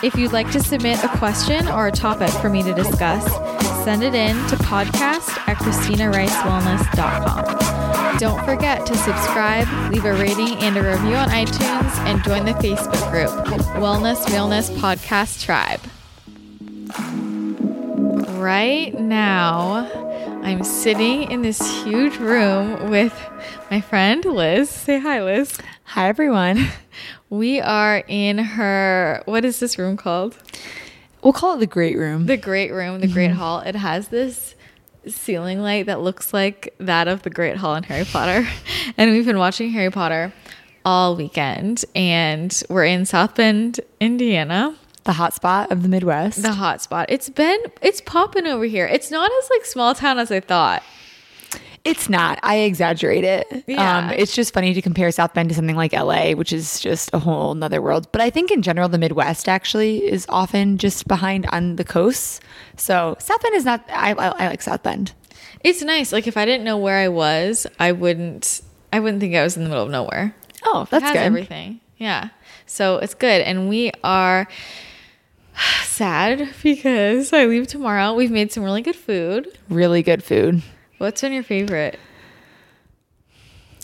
If you'd like to submit a question or a topic for me to discuss, send it in to podcast at ChristinaRiceWellness.com. Don't forget to subscribe, leave a rating and a review on iTunes, and join the Facebook group, Wellness Realness Podcast Tribe. Right now, I'm sitting in this huge room with my friend Liz. Say hi, Liz. Hi, everyone. We are in her, what is this room called? We'll call it the great room. The great room, the great mm-hmm. hall. It has this ceiling light that looks like that of the great hall in Harry Potter. And we've been watching Harry Potter all weekend. And we're in South Bend, Indiana. the hot spot of the Midwest. The hot spot. It's been, it's popping over here. It's not as like small town as I thought. It's not. I exaggerate it. Yeah. Um, it's just funny to compare South Bend to something like LA, which is just a whole nother world. But I think in general, the Midwest actually is often just behind on the coasts. So South Bend is not, I, I, I like South Bend. It's nice. Like if I didn't know where I was, I wouldn't, I wouldn't think I was in the middle of nowhere. Oh, It that's has good. everything. Yeah. So it's good. And we are sad because I leave tomorrow. We've made some really good food. Really good food. What's been your favorite?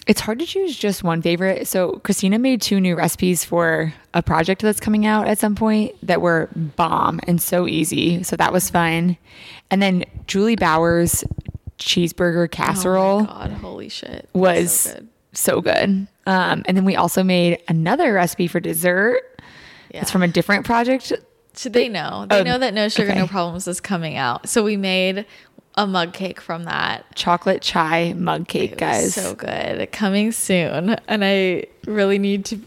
It's hard to choose just one favorite. So Christina made two new recipes for a project that's coming out at some point that were bomb and so easy. So that was fun. And then Juli Bauer's cheeseburger casserole Oh my God, holy shit. was So good. so good. Um, and then we also made another recipe for dessert. Yeah. It's from a different project. Should they know? They Oh, know that No Sugar, No. Problems is coming out. So we made a mug cake from that. Chocolate chai mug cake, It was guys. so good. Coming soon. And I really need to,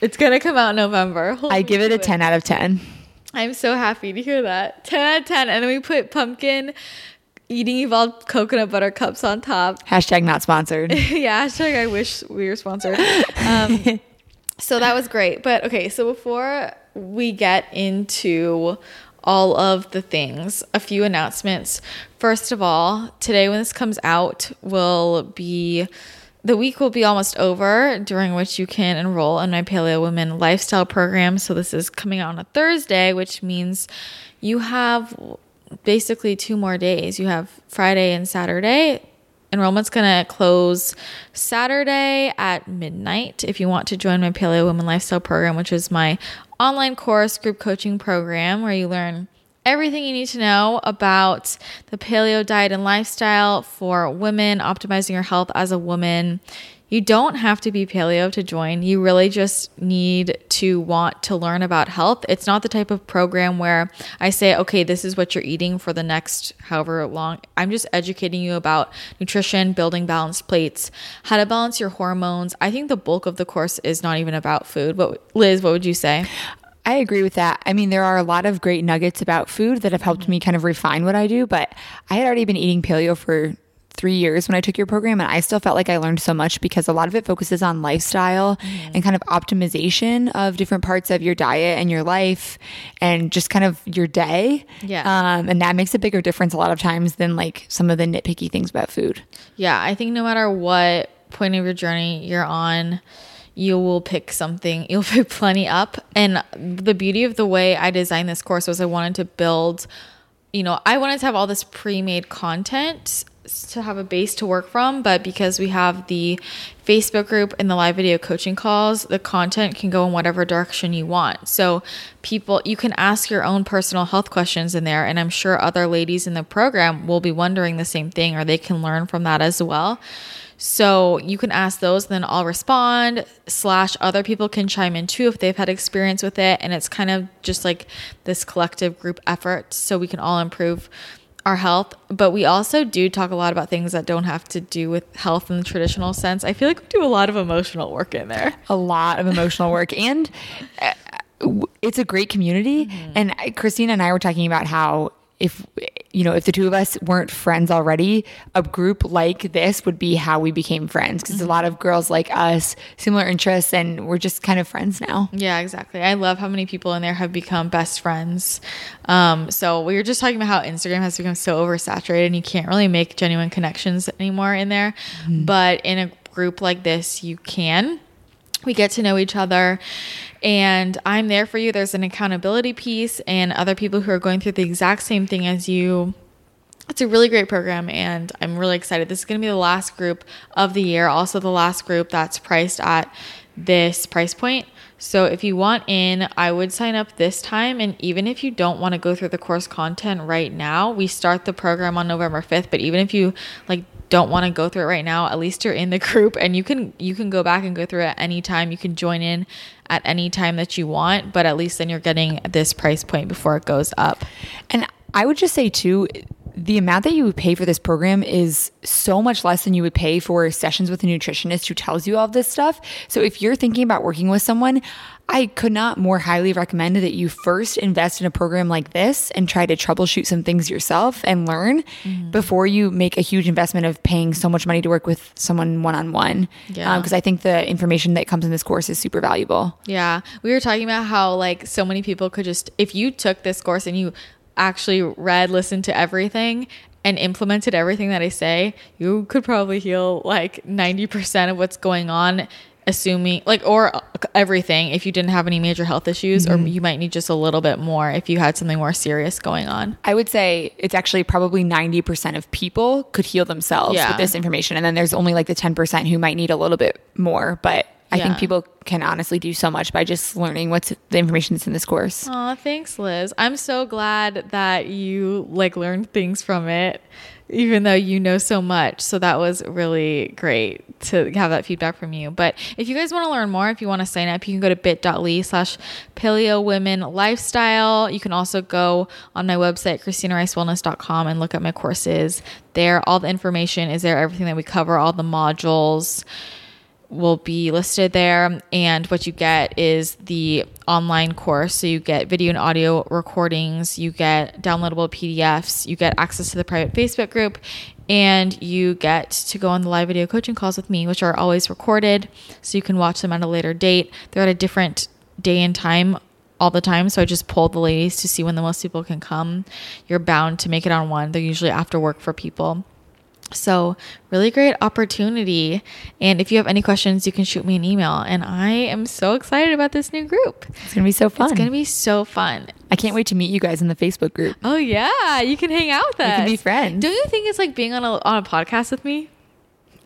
it's to come out in November. Hold I give it a 10 out of 10. I'm so happy to hear that. 10 out of 10. And then we put pumpkin eating evolved coconut butter cups on top. Hashtag not sponsored. yeah, hashtag I wish we were sponsored. Um, so that was great. But okay, so before we get into all of the things, a few announcements. First of all, today when this comes out will be the week will be almost over during which you can enroll in my paleo women lifestyle program so this is coming out on a thursday which means you have basically two more days you have friday and saturday Enrollment's gonna close Saturday at midnight. If you want to join my Paleo Women Lifestyle program, which is my online course group coaching program where you learn everything you need to know about the paleo diet and lifestyle for women, optimizing your health as a woman. You don't have to be paleo to join. You really just need to want to learn about health. It's not the type of program where I say, okay, this is what you're eating for the next however long. I'm just educating you about nutrition, building balanced plates, how to balance your hormones. I think the bulk of the course is not even about food. Liz, what would you say? I agree with that. I mean, there are a lot of great nuggets about food that have helped me kind of refine what I do, but I had already been eating paleo for three years when I took your program, and I still felt like I learned so much because a lot of it focuses on lifestyle and kind of optimization of different parts of your diet and your life and just kind of your day. Yeah. Um, and that makes a bigger difference a lot of times than like some of the nitpicky things about food. Yeah, I think no matter what point of your journey you're on, you will pick something, you'll pick plenty up. And the beauty of the way I designed this course was I wanted to build, you know, I wanted to have all this pre made content to have a base to work from, but because we have the Facebook group and the live video coaching calls, the content can go in whatever direction you want. So, people, you can ask your own personal health questions in there, and I'm sure other ladies in the program will be wondering the same thing, or they can learn from that as well. So you can ask those, then I'll respond. Slash, other people can chime in too if they've had experience with it, and it's kind of just like this collective group effort, so we can all improve our health. But we also do talk a lot about things that don't have to do with health in the traditional sense. I feel like we do a lot of emotional work in there. a lot of emotional work and uh, it's a great community Mm-hmm. and christina and i were talking about how if you know if the two of us weren't friends already a group like this would be how we became friends. Because mm-hmm. a lot of girls like us similar interests and we're just kind of friends now. Yeah exactly. I love how many people in there have become best friends. Um, so we were just talking about how instagram has become so oversaturated and you can't really make genuine connections anymore in there. Mm-hmm. but in a group like this you can we get to know each other and I'm there for you. There's an accountability piece and other people who are going through the exact same thing as you. It's a really great program and I'm really excited. This is going to be the last group of the year, also the last group that's priced at this price point. So if you want in, I would sign up this time. And even if you don't want to go through the course content right now, we start the program on November 5th. But even if you like don't want to go through it right now, at least you're in the group and you can you can go back and go through it any time. You can join in at any time that you want, but at least then you're getting this price point before it goes up. And I would just say too the amount that you would pay for this program is so much less than you would pay for sessions with a nutritionist who tells you all this stuff. So if you're thinking about working with someone, I could not more highly recommend that you first invest in a program like this and try to troubleshoot some things yourself and learn mm-hmm. before you make a huge investment of paying so much money to work with someone one on one. Yeah. Because um, I think the information that comes in this course is super valuable. Yeah. We were talking about how, like, so many people could just, if you took this course and you actually read, listened to everything, and implemented everything that I say, you could probably heal like 90% of what's going on assuming like or everything if you didn't have any major health issues mm-hmm. or you might need just a little bit more if you had something more serious going on i would say it's actually probably 90% of people could heal themselves yeah. with this information and then there's only like the 10% who might need a little bit more but I yeah. think people can honestly do so much by just learning what's the information that's in this course. Oh, thanks, Liz. I'm so glad that you like learned things from it even though you know so much. So that was really great to have that feedback from you. But if you guys want to learn more, if you want to sign up, you can go to bit.ly slash paleo women lifestyle. You can also go on my website, christinaricewellness.com and look at my courses there. All the information is there, everything that we cover, all the modules will be listed there. And what you get is the online course. So you get video and audio recordings, you get downloadable PDFs, you get access to the private Facebook group, and you get to go on the live video coaching calls with me, which are always recorded. So you can watch them at a later date. They're at a different day and time all the time. So I just pulled the ladies to see when the most people can come. You're bound to make it on one. They're usually after work for people. So, really great opportunity. And if you have any questions, you can shoot me an email. And I am so excited about this new group. It's going to be so fun. It's going to be so fun. I can't wait to meet you guys in the Facebook group. Oh, yeah. You can hang out with us. We can be friends. Don't you think it's like being on a, on a podcast with me?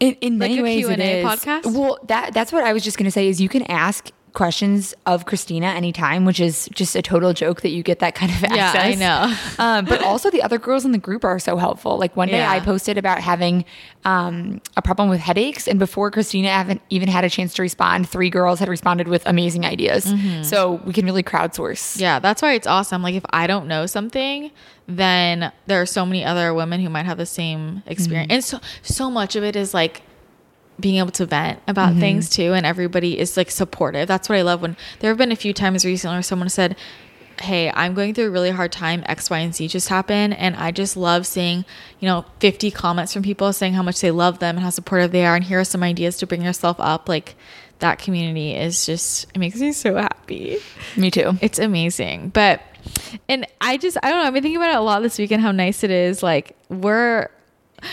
In, in many like ways, Q&A it is. podcast. Well, that that's what I was just going to say. Is you can ask questions of Christina anytime, which is just a total joke that you get that kind of yeah, access. I know. um, but also the other girls in the group are so helpful. Like one day yeah. I posted about having um, a problem with headaches, and before Christina haven't even had a chance to respond, three girls had responded with amazing ideas. Mm-hmm. So we can really crowdsource. Yeah, that's why it's awesome. Like if I don't know something, then there are so many other women who might have the same experience, mm-hmm. and so so much of it is like being able to vent about mm-hmm. things too and everybody is like supportive. That's what i love when there have been a few times recently where someone said hey i'm going through a really hard time x y and z just happened and i just love seeing you know 50 comments from people saying how much they love them and how supportive they are and here are some ideas to bring yourself up. Like that community is just it makes me so happy. Me too. It's amazing. But and i just i don't know i've been thinking about it a lot this weekend how nice it is. Like we're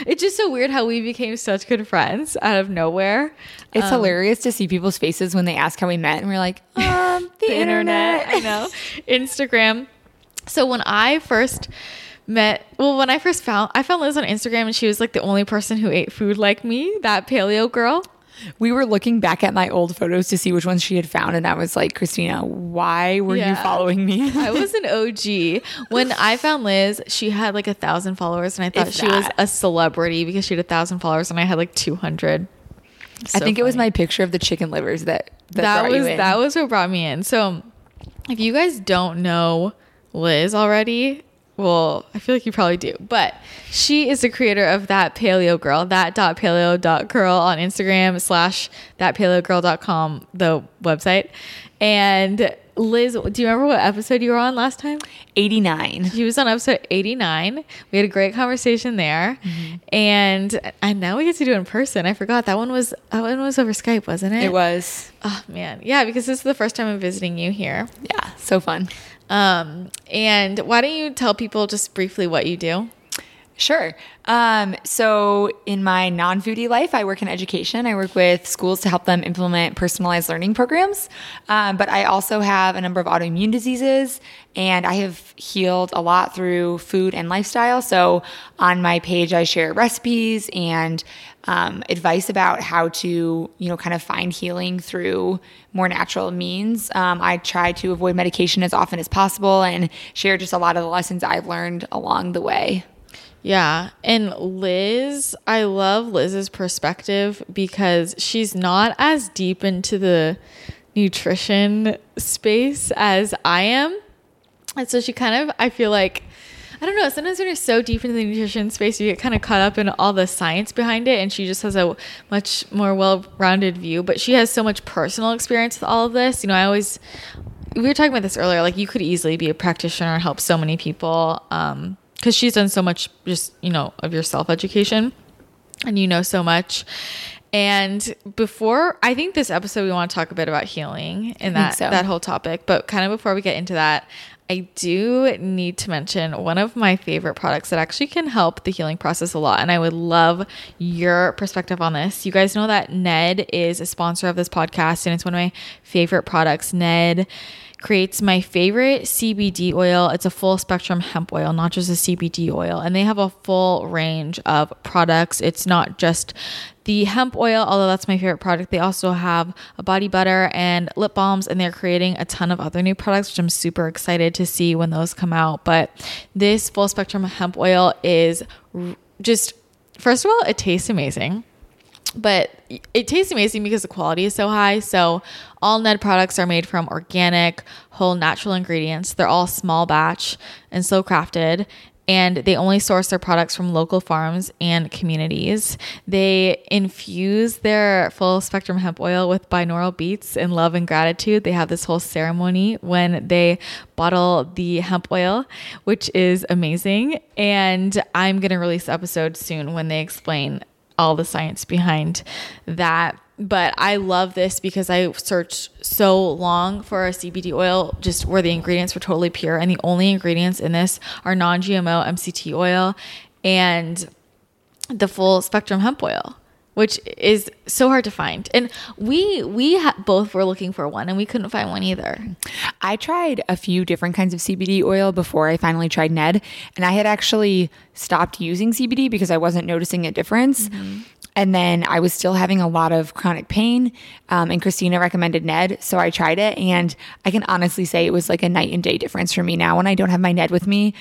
it's just so weird how we became such good friends out of nowhere. It's um, hilarious to see people's faces when they ask how we met, and we're like, um, the, the internet. internet. I know, Instagram. So when I first met well when i first found i found liz on instagram and she was like the only person who ate food like me that paleo girl we were looking back at my old photos to see which ones she had found, and I was like, Christina, why were yeah. you following me? I was an OG. When I found Liz, she had like a thousand followers, and I thought if she that. was a celebrity because she had a thousand followers, and I had like 200. So I think funny. it was my picture of the chicken livers that that, that was that was what brought me in. So, if you guys don't know Liz already, well, I feel like you probably do, but she is the creator of that paleo girl, that dot paleo dot girl on Instagram slash that paleo girl.com, the website. And Liz, do you remember what episode you were on last time? 89. She was on episode 89. We had a great conversation there. Mm-hmm. And and now we get to do it in person. I forgot that one was that one was over Skype, wasn't it? It was. Oh man. Yeah, because this is the first time I'm visiting you here. Yeah, so fun. Um, and why don't you tell people just briefly what you do? Sure. Um, so, in my non foodie life, I work in education. I work with schools to help them implement personalized learning programs. Um, but I also have a number of autoimmune diseases, and I have healed a lot through food and lifestyle. So, on my page, I share recipes and um, advice about how to, you know, kind of find healing through more natural means. Um, I try to avoid medication as often as possible and share just a lot of the lessons I've learned along the way. Yeah. And Liz, I love Liz's perspective because she's not as deep into the nutrition space as I am. And so she kind of, I feel like, I don't know, sometimes when you're so deep into the nutrition space, you get kind of caught up in all the science behind it. And she just has a much more well rounded view. But she has so much personal experience with all of this. You know, I always, we were talking about this earlier, like you could easily be a practitioner and help so many people. Um, because she's done so much just you know of your self education and you know so much and before i think this episode we want to talk a bit about healing and that so. that whole topic but kind of before we get into that i do need to mention one of my favorite products that actually can help the healing process a lot and i would love your perspective on this you guys know that ned is a sponsor of this podcast and it's one of my favorite products ned creates my favorite CBD oil. It's a full spectrum hemp oil, not just a CBD oil. And they have a full range of products. It's not just the hemp oil, although that's my favorite product. They also have a body butter and lip balms, and they're creating a ton of other new products, which I'm super excited to see when those come out. But this full spectrum hemp oil is just, first of all, it tastes amazing but it tastes amazing because the quality is so high. So, all Ned products are made from organic, whole natural ingredients. They're all small batch and slow crafted, and they only source their products from local farms and communities. They infuse their full spectrum hemp oil with binaural beats and love and gratitude. They have this whole ceremony when they bottle the hemp oil, which is amazing. And I'm going to release the episode soon when they explain all the science behind that. But I love this because I searched so long for a CBD oil just where the ingredients were totally pure. And the only ingredients in this are non GMO MCT oil and the full spectrum hemp oil which is so hard to find. And we we ha- both were looking for one and we couldn't find one either. I tried a few different kinds of CBD oil before I finally tried Ned, and I had actually stopped using CBD because I wasn't noticing a difference. Mm-hmm. And then I was still having a lot of chronic pain. Um, and Christina recommended Ned. So I tried it. And I can honestly say it was like a night and day difference for me now when I don't have my Ned with me.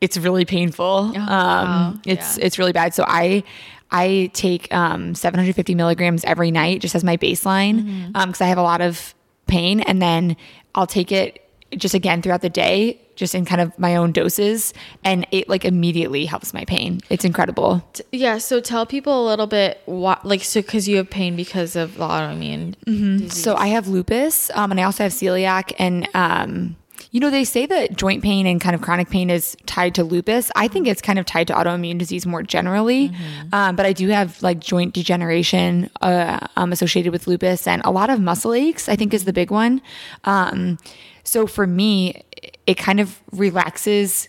It's really painful. Oh, um, wow. it's Yeah. it's really bad. So I I take um, 750 milligrams every night just as my baseline because I have a lot of pain, and then I'll take it just again throughout the day, just in kind of my own doses, and it like immediately helps my pain. It's incredible. Yeah, so tell people a little bit what like so cuz you have pain because of the autoimmune disease. So I have lupus, um, and I also have celiac, and um, you know they say that joint pain and kind of chronic pain is tied to lupus. I think it's kind of tied to autoimmune disease more generally, um, but I do have like joint degeneration uh, um, associated with lupus, and a lot of muscle aches. I think is the big one. Um, so for me, it kind of relaxes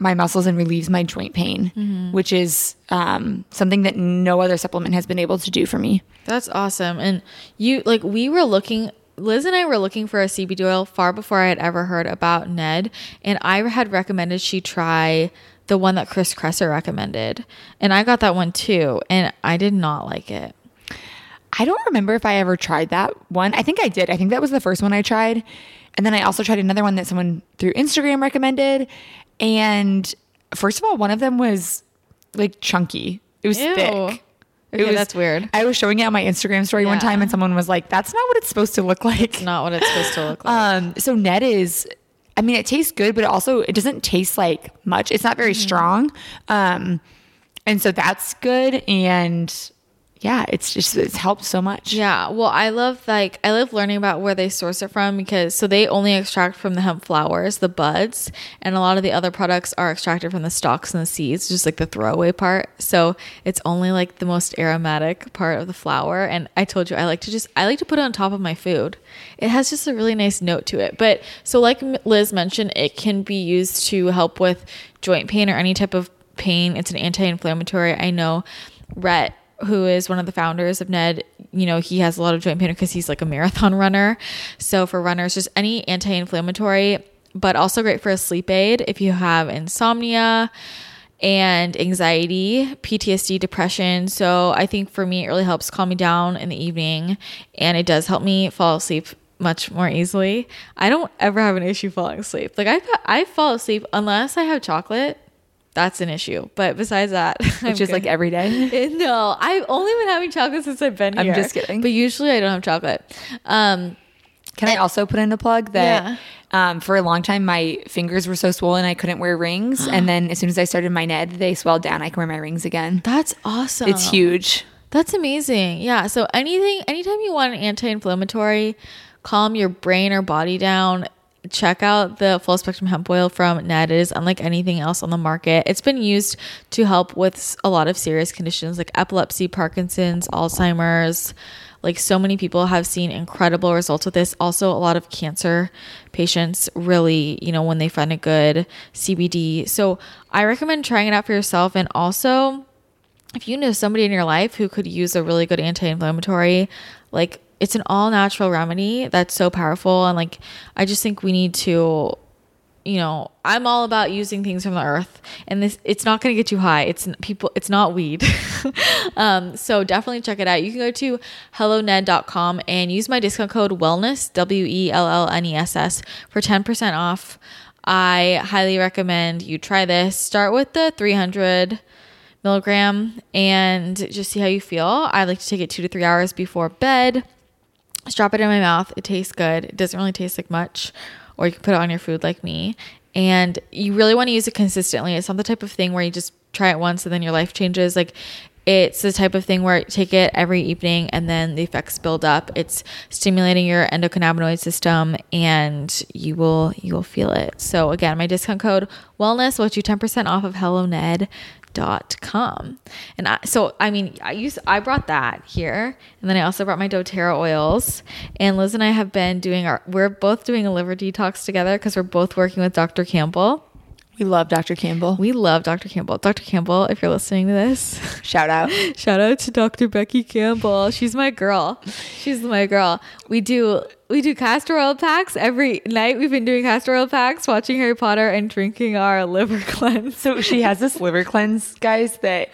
my muscles and relieves my joint pain, which is um, something that no other supplement has been able to do for me. That's awesome. And you like we were looking Liz and I were looking for a CBD oil far before I had ever heard about Ned, and I had recommended she try the one that Chris Kresser recommended. And I got that one too, and I did not like it. I don't remember if I ever tried that one. I think I did. I think that was the first one I tried. And then I also tried another one that someone through Instagram recommended. And first of all, one of them was like chunky. It was Ew. thick. It Okay, was- that's weird. I was showing it on my Instagram story one time and someone was like, that's not what it's supposed to look like. Not what it's supposed to look like. Um, so Ned is, I mean, it tastes good, but it also it doesn't taste like much. It's not very Mm-hmm. strong. Um, and so that's good. And yeah, it's just it's helped so much. Yeah, well, I love like I love learning about where they source it from because so they only extract from the hemp flowers, the buds, and a lot of the other products are extracted from the stalks and the seeds, just like the throwaway part. So it's only like the most aromatic part of the flower. And I told you I like to just I like to put it on top of my food. It has just a really nice note to it. But so like Liz mentioned, it can be used to help with joint pain or any type of pain. It's an anti-inflammatory. I know Rhett who is one of the founders of Ned, you know, he has a lot of joint pain because he's like a marathon runner. So for runners, just any anti-inflammatory, but also great for a sleep aid if you have insomnia and anxiety, PTSD, depression. So I think for me, it really helps calm me down in the evening, and it does help me fall asleep much more easily. I don't ever have an issue falling asleep. Like I, I fall asleep unless I have chocolate. That's an issue. But besides that, I'm Which is good. like every day. Eh, No, I've only been having chocolate since I've been here. I'm just kidding. But usually I don't have chocolate. Um, Can I also put in a plug that um, for a long time my fingers were so swollen I couldn't wear rings, and then as soon as I started my Ned, they swelled down. I can wear my rings again. that's awesome. It's huge. That's amazing. Yeah. So anything, anytime you want an anti-inflammatory, calm your brain or body down. Check out the full spectrum hemp oil from Ned. It is unlike anything else on the market. It's been used to help with a lot of serious conditions like epilepsy, Parkinson's, Alzheimer's. Like so many people have seen incredible results with this. Also, a lot of cancer patients really, you know, when they find a good CBD. So I recommend trying it out for yourself. And also, if you know somebody in your life who could use a really good anti-inflammatory like it's an all natural remedy that's so powerful. And like i just think we need to you know i'm all about using things from the earth. And this it's not going to get you high. It's people it's not weed. Um so definitely check it out. You can go to helloned.com and use my discount code wellness w-e-l-l-n-e-s-s for 10% off. I highly recommend you try this. Start with the 300 milligram and just see how you feel. I like to take it two to three hours before bed. Just drop it in my mouth. It tastes good. It doesn't really taste like much, or you can put it on your food like me. And you really want to use it consistently. It's not the type of thing where you just try it once and then your life changes. Like it's the type of thing where you take it every evening and then the effects build up. It's stimulating your endocannabinoid system and you will you will feel it. So again, my discount code wellness will get you 10% off of Hello Ned dot com and I, so i mean i use i brought that here and then i also brought my doterra oils and liz and i have been doing our we're both doing a liver detox together because we're both working with dr campbell We love Dr. Campbell. we love dr campbell dr campbell if you're listening to this Shout out. shout out to dr becky campbell she's my girl she's my girl we do we do castor oil packs every night we've been doing castor oil packs watching harry potter and drinking our liver cleanse So she has this liver cleanse, guys, that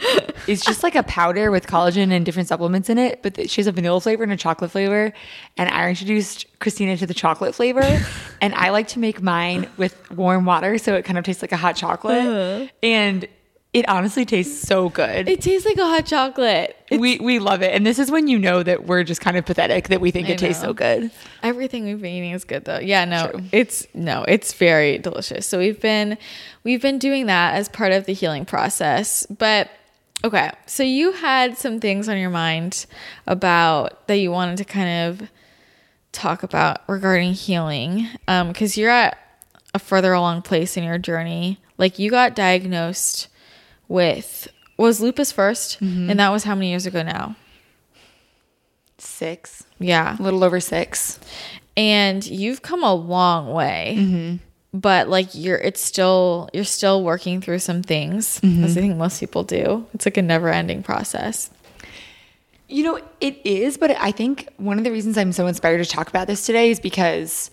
is just like a powder with collagen and different supplements in it. But she has a vanilla flavor and a chocolate flavor. And I introduced Christina to the chocolate flavor. and I like to make mine with warm water, so it kind of tastes like a hot chocolate. Uh-huh. And it honestly tastes so good. it tastes like a hot chocolate we we love it. And this is when you know that we're just kind of pathetic that we think I it tastes so good. Everything we've been eating is good though. Yeah, no, True. it's no, it's very delicious. So we've been we've been doing that as part of the healing process. But okay, so you had some things on your mind about that you wanted to kind of talk about regarding healing um because you're at a further along place in your journey. Like you got diagnosed with was lupus 1st and that was how many years ago now? Six. Yeah. A little over six. and you've come a long way Mm-hmm. but like you're it's still you're still working through some things Mm-hmm. as i think most people do it's like a never ending process You know, it is, but I think one of the reasons I'm so inspired to talk about this today is because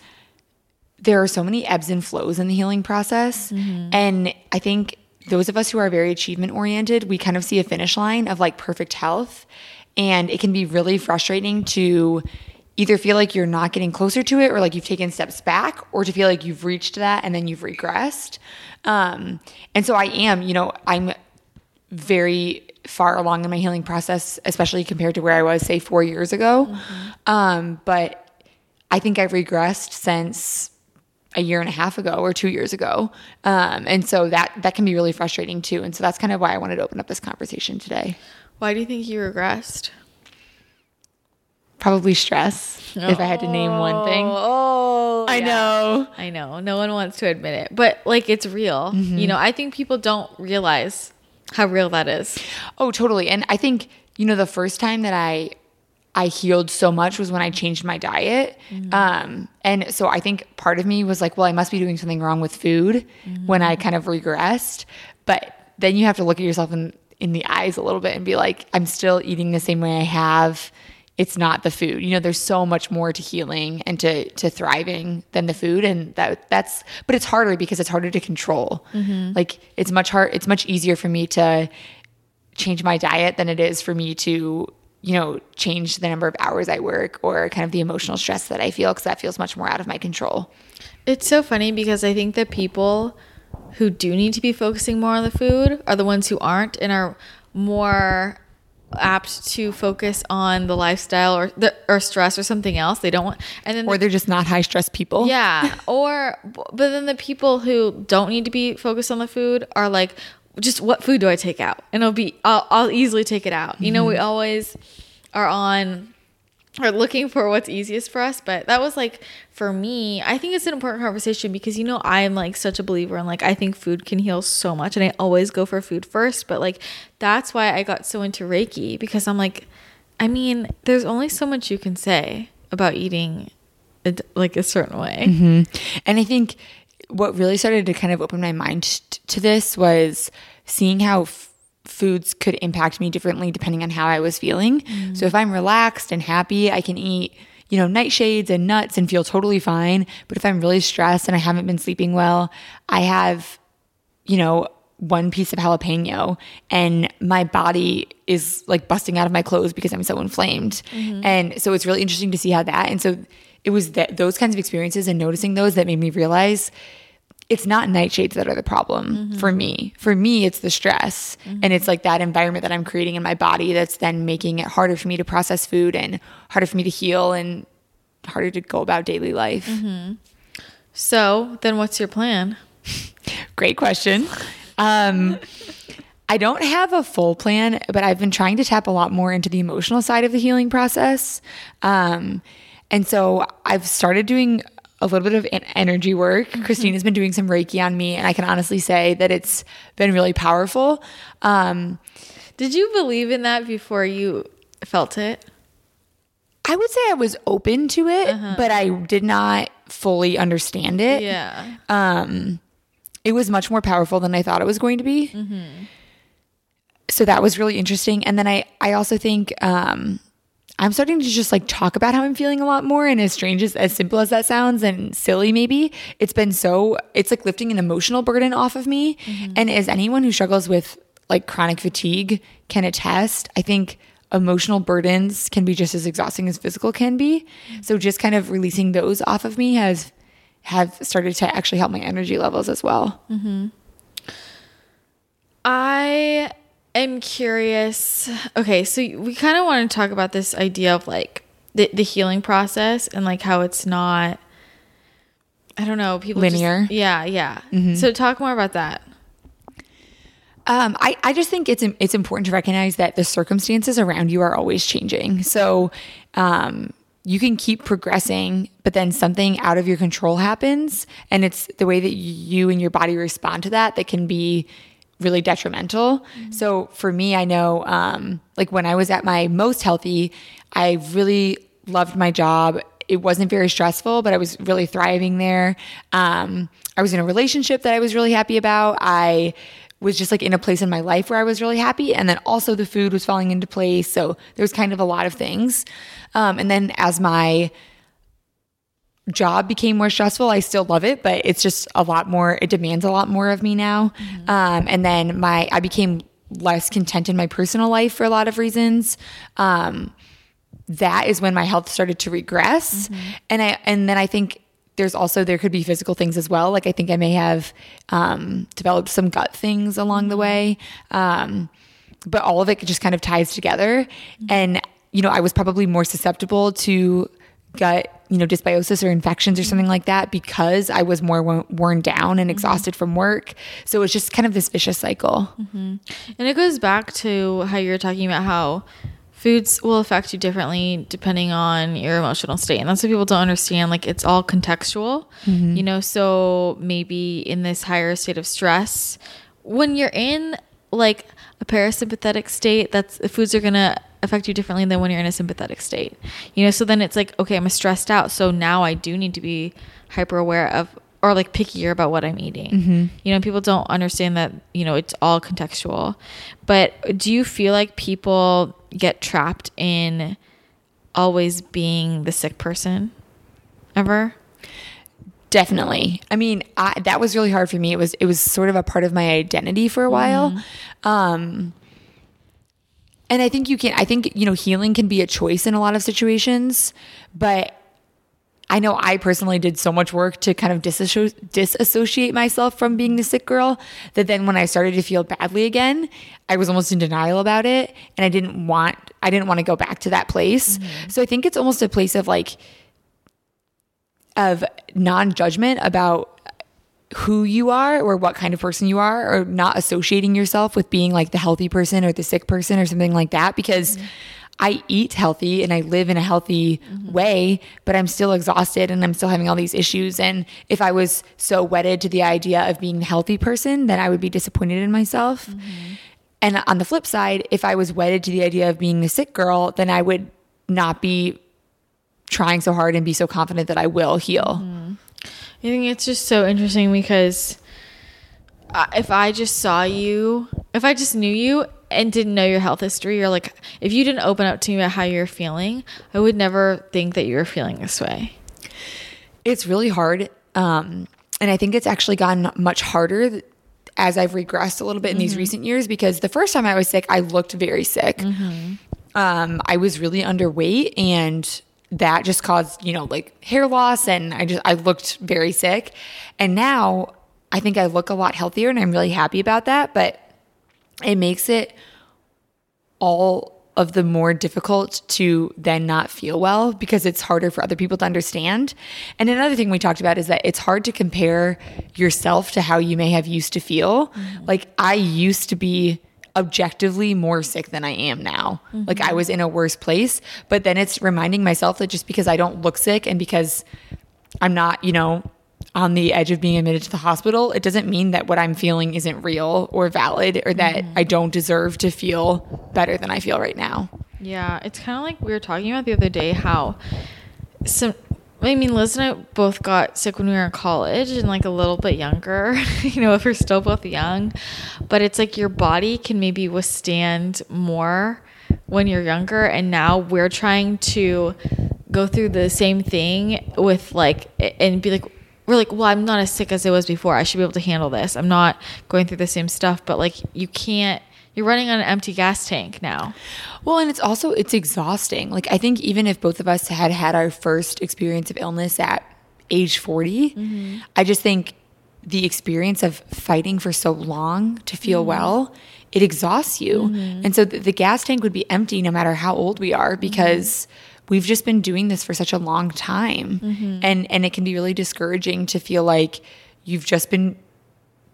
there are so many ebbs and flows in the healing process. And I think those of us who are very achievement oriented, we kind of see a finish line of like perfect health. And it can be really frustrating to either feel like you're not getting closer to it or like you've taken steps back or to feel like you've reached that and then you've regressed. Um, and so I am, you know, I'm very far along in my healing process, especially compared to where I was, say, four years ago. Um, but I think I've regressed since a year and a half ago or two years ago. Um, and so that that can be really frustrating too. And so that's kind of why I wanted to open up this conversation today. Why do you think you regressed? Probably stress. If I had to name one thing. Oh, I know. I know. No one wants to admit it, but like it's real. Mm-hmm. You know, I think people don't realize how real that is. Oh, totally. And I think, you know, the first time that I I healed so much was when I changed my diet. Mm. Um, and so I think part of me was like, well, I must be doing something wrong with food when I mm. kind of regressed. But then you have to look at yourself in, in the eyes a little bit and be like, I'm still eating the same way I have. It's not the food. You know, there's so much more to healing and to to thriving than the food. And that that's but it's harder because it's harder to control. Mm-hmm. Like it's much hard it's much easier for me to change my diet than it is for me to you know change the number of hours i work or kind of the emotional stress that i feel because that feels much more out of my control It's so funny because I think that people who do need to be focusing more on the food are the ones who aren't and are more apt to focus on the lifestyle or the or stress or something else. They don't want and then or they're just not high stress people yeah, or but then the people who don't need to be focused on the food are like just what food do I take out? And it'll be I'll, I'll easily take it out. You know, we mm-hmm. always are on are looking for what's easiest for us but that was like for me i think it's an important conversation because you know i'm like such a believer in like i think food can heal so much and i always go for food first but like that's why i got so into reiki because i'm like i mean there's only so much you can say about eating it like a certain way mm-hmm. and i think what really started to kind of open my mind to this was seeing how f- foods could impact me differently depending on how i was feeling. Mm. So if i'm relaxed and happy i can eat you know nightshades and nuts and feel totally fine. But if i'm really stressed and i haven't been sleeping well i have you know, one piece of jalapeno and my body is like busting out of my clothes because I'm so inflamed. Mm-hmm. And so it's really interesting to see how that and so it was that those kinds of experiences and noticing those that made me realize it's not nightshades that are the problem for me. For me, it's the stress. And it's like that environment that I'm creating in my body that's then making it harder for me to process food and harder for me to heal and harder to go about daily life. so then what's your plan Great question. Um, I don't have a full plan, but I've been trying to tap a lot more into the emotional side of the healing process. Um, and so I've started doing a little bit of energy work. Christine has been doing some Reiki on me, and I can honestly say that it's been really powerful. Um, did you believe in that before you felt it I would say I was open to it, but I did not fully understand it. yeah um, it was much more powerful than I thought it was going to be. So that was really interesting. And then I, I also think um, I'm starting to just like talk about how I'm feeling a lot more. And as strange as, as simple as that sounds and silly, maybe it's been so, it's like lifting an emotional burden off of me. Mm-hmm. And as anyone who struggles with like chronic fatigue can attest, I think emotional burdens can be just as exhausting as physical can be. Mm-hmm. So just kind of releasing those off of me has have started to actually help my energy levels as well. Mm-hmm. I am curious. Okay, so we kind of want to talk about this idea of like the, the healing process and like how it's not, I don't know, people just- Linear. yeah, yeah. So talk more about that. Um, I, I just think it's it's important to recognize that the circumstances around you are always changing. So um, you can keep progressing, but then something out of your control happens, and it's the way that you and your body respond to that that can be really detrimental. So for me, I know um, like when I was at my most healthy, I really loved my job. It wasn't very stressful, but I was really thriving there. Um, I was in a relationship that I was really happy about. I was just like in a place in my life where I was really happy. And then also the food was falling into place. So there was kind of a lot of things. Um, and then as my job became more stressful, I still love it, but it's just a lot more, it demands a lot more of me now. Um, and then my, I became less content in my personal life for a lot of reasons. Um, that is when my health started to regress. And I, and then I think there's also there could be physical things as well. Like I think I may have um, developed some gut things along the way, um, but all of it just kind of ties together. And you know, I was probably more susceptible to gut you know dysbiosis or infections or something like that because i was more wo- worn down and mm-hmm. exhausted from work so it's just kind of this vicious cycle mm-hmm. And it goes back to how you're talking about how foods will affect you differently depending on your emotional state. And that's what people don't understand. Like it's all contextual, mm-hmm. you know? So maybe in this higher state of stress, when you're in like a parasympathetic state, that's the foods are going to affect you differently than when you're in a sympathetic state. You know, so then it's like, okay, I'm stressed out. So now I do need to be hyper aware of or like pickier about what I'm eating. You know, people don't understand that, you know, it's all contextual. But do you feel like people get trapped in always being the sick person ever? Definitely. I mean, I, that was really hard for me. It was it was sort of a part of my identity for a while. Um and I think you can I think, you know, healing can be a choice in a lot of situations, but I know I personally did so much work to kind of disasso- disassociate myself from being the sick girl that then when I started to feel badly again, I was almost in denial about it and I didn't want I didn't want to go back to that place. Mm-hmm. So I think it's almost a place of like of non-judgment about who you are or what kind of person you are or not associating yourself with being like the healthy person or the sick person or something like that because I eat healthy and I live in a healthy mm-hmm. way, but I'm still exhausted and I'm still having all these issues. And if I was so wedded to the idea of being the healthy person, then I would be disappointed in myself. Mm-hmm. And on the flip side, if I was wedded to the idea of being the sick girl, then I would not be trying so hard and be so confident that I will heal. Mm-hmm. I think it's just so interesting because if I just saw you, if I just knew you and didn't know your health history, or like if you didn't open up to me about how you're feeling, I would never think that you were feeling this way. It's really hard. Um, and I think it's actually gotten much harder as I've regressed a little bit in these recent years because the first time I was sick, I looked very sick. Um, I was really underweight and that just caused, you know, like hair loss and I just I looked very sick. And now I think I look a lot healthier and I'm really happy about that, but it makes it all of the more difficult to then not feel well because it's harder for other people to understand. And another thing we talked about is that it's hard to compare yourself to how you may have used to feel. Mm-hmm. Like I used to be objectively more sick than I am now. Like I was in a worse place, but then it's reminding myself that just because I don't look sick and because I'm not, you know, on the edge of being admitted to the hospital, it doesn't mean that what I'm feeling isn't real or valid or that mm-hmm. I don't deserve to feel better than I feel right now. Yeah, it's kind of like we were talking about the other day how some. I mean, Liz and I both got sick when we were in college and like a little bit younger, you know, if we're still both young. But it's like your body can maybe withstand more when you're younger. And now we're trying to go through the same thing with like, and be like, we're like, well, I'm not as sick as I was before. I should be able to handle this. I'm not going through the same stuff. But like, you can't, you're running on an empty gas tank now. Well, and it's also it's exhausting. Like I think even if both of us had had our first experience of illness at age 40, mm-hmm. I just think the experience of fighting for so long to feel mm-hmm. well, it exhausts you. Mm-hmm. And so the, the gas tank would be empty no matter how old we are because we've just been doing this for such a long time. And and it can be really discouraging to feel like you've just been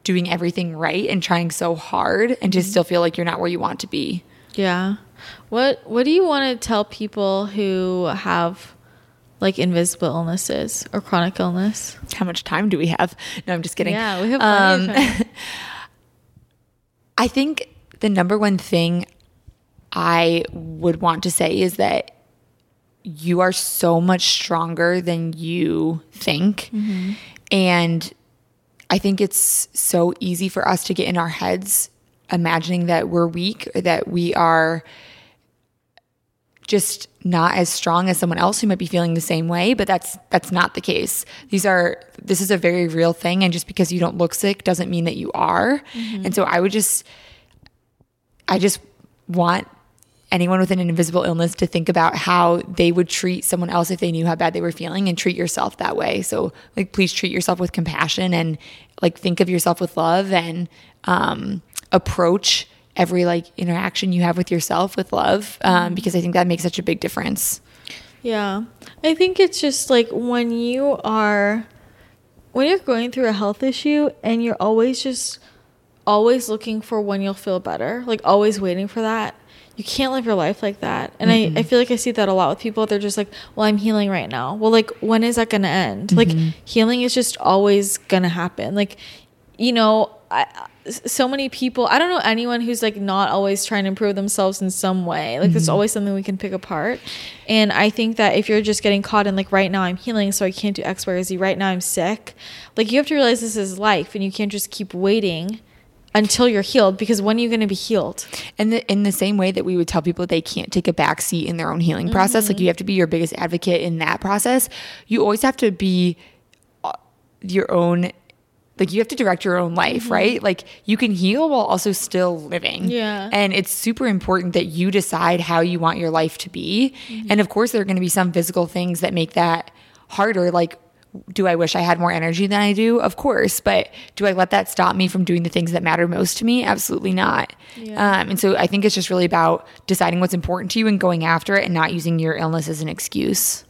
doing everything right and trying so hard and to mm-hmm. still feel like you're not where you want to be. Yeah. What What do you want to tell people who have like invisible illnesses or chronic illness? how much time do we have? No, I'm just kidding. Yeah, we have um, time. I think the number one thing I would want to say is that you are so much stronger than you think. Mm-hmm. And I think it's so easy for us to get in our heads imagining that we're weak or that we are just not as strong as someone else who might be feeling the same way but that's that's not the case. These are this is a very real thing and just because you don't look sick doesn't mean that you are. Mm-hmm. And so i would just i just want anyone with an invisible illness to think about how they would treat someone else if they knew how bad they were feeling and treat yourself that way so like please treat yourself with compassion and like think of yourself with love and um approach every like interaction you have with yourself with love um, because I think that makes such a big difference. Yeah. I think it's just like when you are when you're going through a health issue and you're always just always looking for when you'll feel better, like always waiting for that. You can't live your life like that. And I, I mm-hmm. feel like I see that a lot with people. They're just like, well, I'm healing right now. Well, like, when is that going to end? Like, mm-hmm. healing is just always going to happen. Like, you know, I, so many people, I don't know anyone who's like not always trying to improve themselves in some way. Like, there's mm-hmm. always something we can pick apart. And I think that if you're just getting caught in like, right now I'm healing, so I can't do X, Y, or Z, right now I'm sick, like, you have to realize this is life and you can't just keep waiting until you're healed because when are you going to be healed? And the, in the same way that we would tell people they can't take a back seat in their own healing process, Mm-hmm. like you have to be your biggest advocate in that process. You always have to be uh, your own, like you have to direct your own life, right? Like you can heal while also still living. Mm-hmm. Yeah. And it's super important that you decide how you want your life to be. Mm-hmm. And of course, there are going to be some physical things that make that harder. Like, do I wish I had more energy than I do? Of course. But do I let that stop me from doing the things that matter most to me? Absolutely not. Yeah. Um, and so I think it's just really about deciding what's important to you and going after it and not using your illness as an excuse.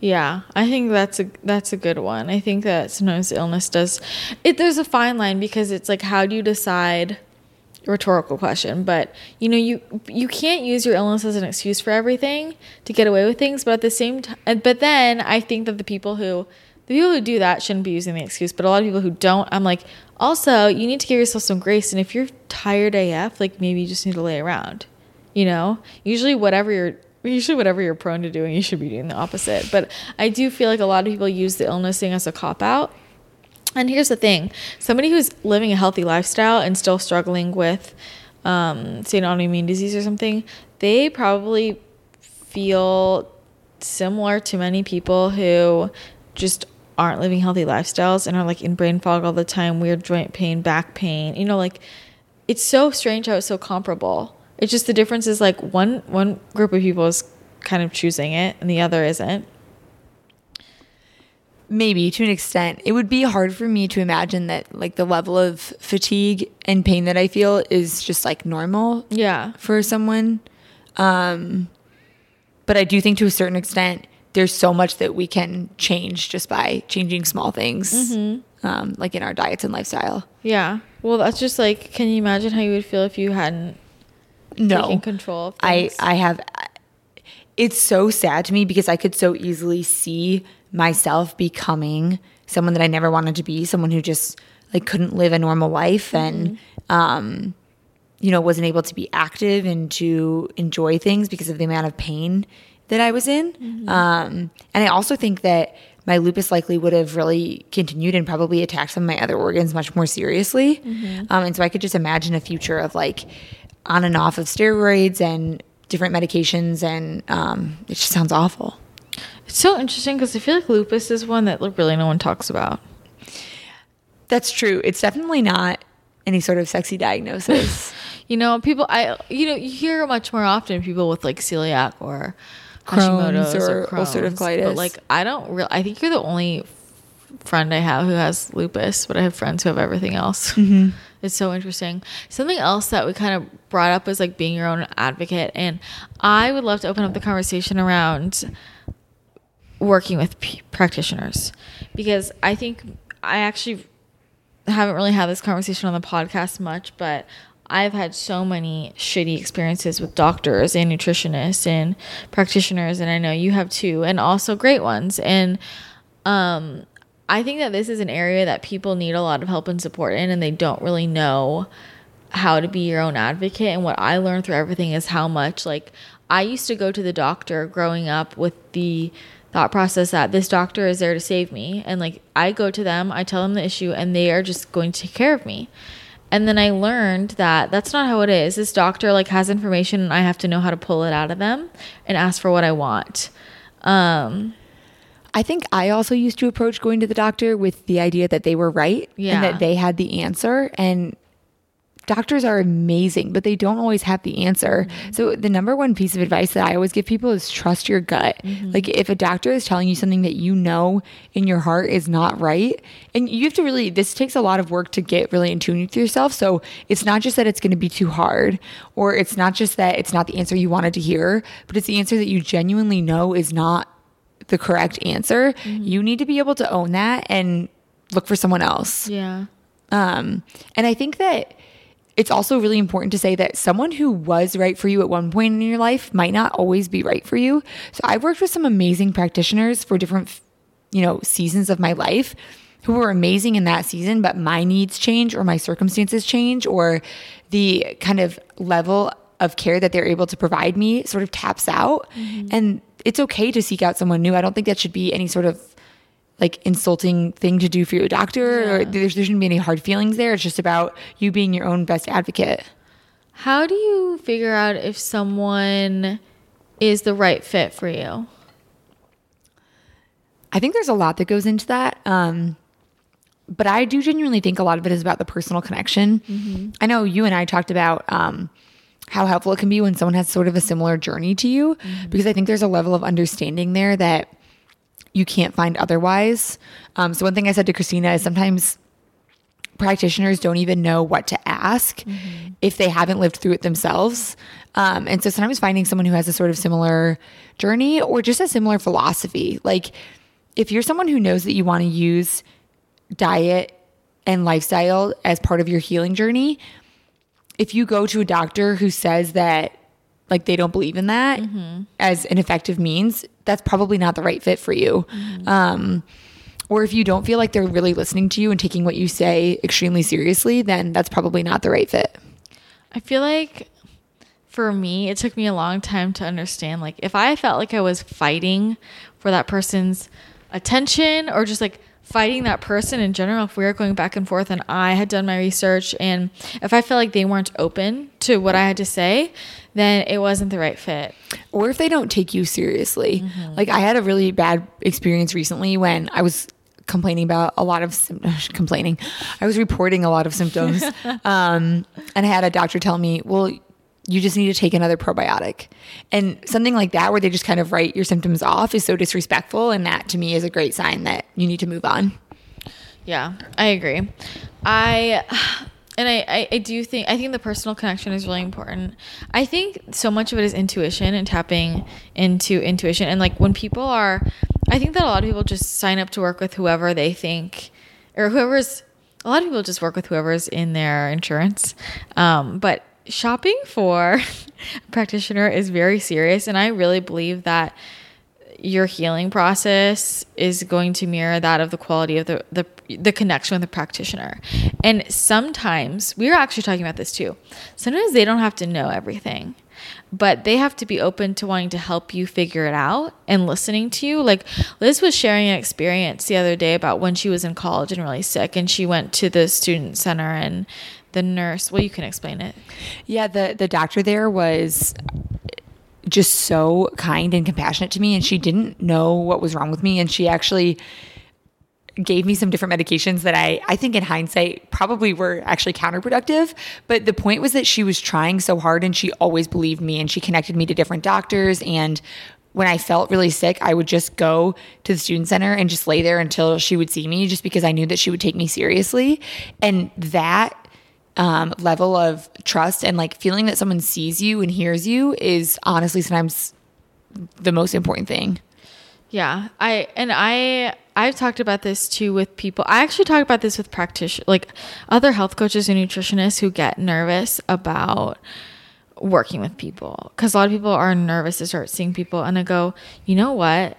Yeah, I think that's a that's a good one. I think that sometimes illness does it there's a fine line because it's like how do you decide rhetorical question, but you know you you can't use your illness as an excuse for everything to get away with things, but at the same time but then I think that the people who the people who do that shouldn't be using the excuse, but a lot of people who don't, I'm like, also, you need to give yourself some grace and if you're tired AF, like maybe you just need to lay around. You know? Usually whatever you're usually whatever you're prone to doing, you should be doing the opposite. But I do feel like a lot of people use the illness thing as a cop out. And here's the thing somebody who's living a healthy lifestyle and still struggling with, um, say, an autoimmune disease or something, they probably feel similar to many people who just aren't living healthy lifestyles and are like in brain fog all the time, weird joint pain, back pain. You know, like it's so strange how it's so comparable. It's just the difference is like one one group of people is kind of choosing it and the other isn't. Maybe to an extent. It would be hard for me to imagine that like the level of fatigue and pain that I feel is just like normal Yeah. for someone. Um, but I do think to a certain extent, there's so much that we can change just by changing small things, um, like in our diets and lifestyle. Yeah. Well, that's just like, can you imagine how you would feel if you hadn't No, taken control of I things? I have. It's so sad to me because I could so easily see myself becoming someone that I never wanted to be, someone who just like couldn't live a normal life and um you know wasn't able to be active and to enjoy things because of the amount of pain that I was in. Um and I also think that my lupus likely would have really continued and probably attacked some of my other organs much more seriously. Um, and so I could just imagine a future of like on and off of steroids and different medications, and um, it just sounds awful. It's so interesting because I feel like lupus is one that really no one talks about. That's true. It's definitely not any sort of sexy diagnosis. You know, people I you know you hear much more often people with like celiac or Crohn's Hashimoto's or ulcerative colitis. But like I don't really. I think you're the only friend I have who has lupus, but I have friends who have everything else. Mm-hmm. It's so interesting. Something else that we kind of brought up was like being your own advocate, and I would love to open up the conversation around working with p- practitioners because I think I actually haven't really had this conversation on the podcast much, but I've had so many shitty experiences with doctors and nutritionists and practitioners, and I know you have too, and also great ones. And um, I think that this is an area that people need a lot of help and support in, and they don't really know how to be your own advocate. And what I learned through everything is how much like I used to go to the doctor growing up with the thought process that this doctor is there to save me and like I go to them, I tell them the issue and they are just going to take care of me. And then I learned that that's not how it is. This doctor like has information and I have to know how to pull it out of them and ask for what I want. Um I think I also used to approach going to the doctor with the idea that they were right Yeah. and that they had the answer. And doctors are amazing, but they don't always have the answer. Mm-hmm. So the number one piece of advice that I always give people is trust your gut. Mm-hmm. Like if a doctor is telling you something that you know in your heart is not right, and you have to really this takes a lot of work to get really in tune with yourself. So it's not just that it's going to be too hard or it's not just that it's not the answer you wanted to hear, but it's the answer that you genuinely know is not the correct answer. Mm-hmm. You need to be able to own that and look for someone else. Yeah. Um and I think that it's also really important to say that someone who was right for you at one point in your life might not always be right for you. So I've worked with some amazing practitioners for different, you know, seasons of my life who were amazing in that season, but my needs change or my circumstances change or the kind of level of care that they're able to provide me sort of taps out. Mm-hmm. And it's okay to seek out someone new. I don't think that should be any sort of like insulting thing to do for your doctor yeah. or there shouldn't be any hard feelings there. It's just about you being your own best advocate. How do you figure out if someone is the right fit for you? I think there's a lot that goes into that. Um, but I do genuinely think a lot of it is about the personal connection. Mm-hmm. I know you and I talked about um, how helpful it can be when someone has sort of a similar journey to you, mm-hmm. because I think there's a level of understanding there that you can't find otherwise. Um, so one thing I said to Christina is sometimes practitioners don't even know what to ask mm-hmm. if they haven't lived through it themselves. Um, and so sometimes finding someone who has a sort of similar journey or just a similar philosophy, like if you're someone who knows that you want to use diet and lifestyle as part of your healing journey, if you go to a doctor who says that like they don't believe in that mm-hmm. as an effective means, that's probably not the right fit for you. Mm-hmm. Um, or if you don't feel like they're really listening to you and taking what you say extremely seriously, then that's probably not the right fit. I feel like for me, it took me a long time to understand like if I felt like I was fighting for that person's attention or just like fighting that person in general, if we were going back and forth and I had done my research and if I felt like they weren't open to what I had to say, then it wasn't the right fit. Or if they don't take you seriously. Mm-hmm. Like I had a really bad experience recently when I was complaining about a lot of symptoms, complaining. I was reporting a lot of symptoms. um, and I had a doctor tell me, well, you just need to take another probiotic. And something like that, where they just kind of write your symptoms off, is so disrespectful. And that to me is a great sign that you need to move on. Yeah, I agree. I. And I, I, I do think I think the personal connection is really important. I think so much of it is intuition and tapping into intuition. And like when people are I think that a lot of people just sign up to work with whoever they think or whoever's a lot of people just work with whoever's in their insurance. Um, but shopping for a practitioner is very serious and i really believe that your healing process is going to mirror that of the quality of the the, the connection with the practitioner and sometimes we were actually talking about this too sometimes they don't have to know everything but they have to be open to wanting to help you figure it out and listening to you. Like Liz was sharing an experience the other day about when she was in college and really sick, and she went to the student center and the nurse. Well, you can explain it. Yeah, the the doctor there was just so kind and compassionate to me and she didn't know what was wrong with me and she actually gave me some different medications that I I think in hindsight probably were actually counterproductive but the point was that she was trying so hard and she always believed me and she connected me to different doctors and when I felt really sick, I would just go to the student center and just lay there until she would see me just because I knew that she would take me seriously. And that um, level of trust and like feeling that someone sees you and hears you is honestly sometimes the most important thing. Yeah, I and I I've talked about this too with people. I actually talk about this with practitioners, like other health coaches and nutritionists who get nervous about working with people because a lot of people are nervous to start seeing people and I go, you know what?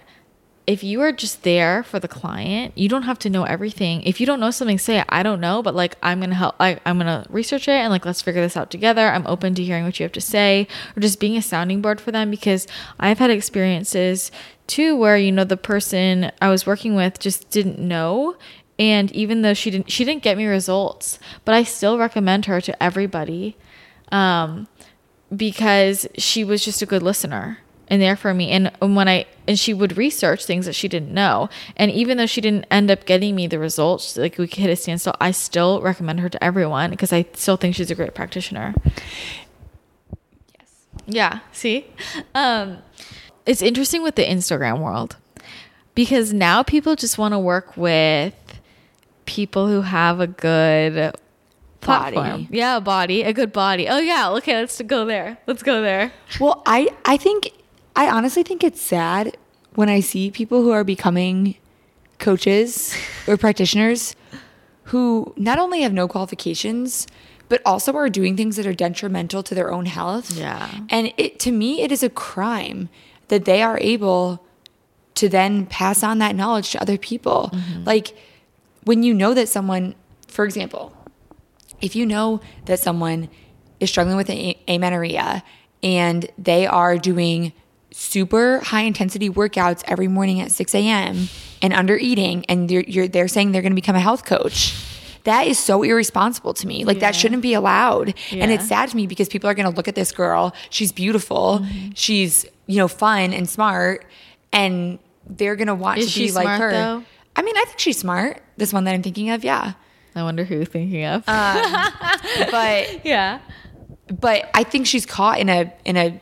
If you are just there for the client, you don't have to know everything. If you don't know something, say I don't know, but like I'm gonna help. I, I'm gonna research it and like let's figure this out together. I'm open to hearing what you have to say, or just being a sounding board for them because I've had experiences too where you know the person I was working with just didn't know, and even though she didn't she didn't get me results, but I still recommend her to everybody, um, because she was just a good listener and there for me. And when I and she would research things that she didn't know. And even though she didn't end up getting me the results, like we could hit a standstill, I still recommend her to everyone because I still think she's a great practitioner. Yes. Yeah. See, um, it's interesting with the Instagram world because now people just want to work with people who have a good Body. platform. Yeah, a body, a good body. Oh yeah, okay, let's go there. Let's go there. Well, I I think I honestly think it's sad when I see people who are becoming coaches or practitioners who not only have no qualifications but also are doing things that are detrimental to their own health. Yeah. And it to me it is a crime that they are able to then pass on that knowledge to other people. Mm-hmm. Like when you know that someone, for example, if you know that someone is struggling with amenorrhea and they are doing super high intensity workouts every morning at 6 a.m. and under eating, and you're, you're, they're saying they're going to become a health coach. That is so irresponsible to me. Like that shouldn't be allowed. And it's sad to me because people are going to look at this girl. She's beautiful. Mm-hmm. She's, you know, fun and smart. And they're going to want Is to she be like her. though? I mean, I think she's smart. This one that I'm thinking of, yeah. I wonder who thinking of. But yeah. but I think she's caught in a in a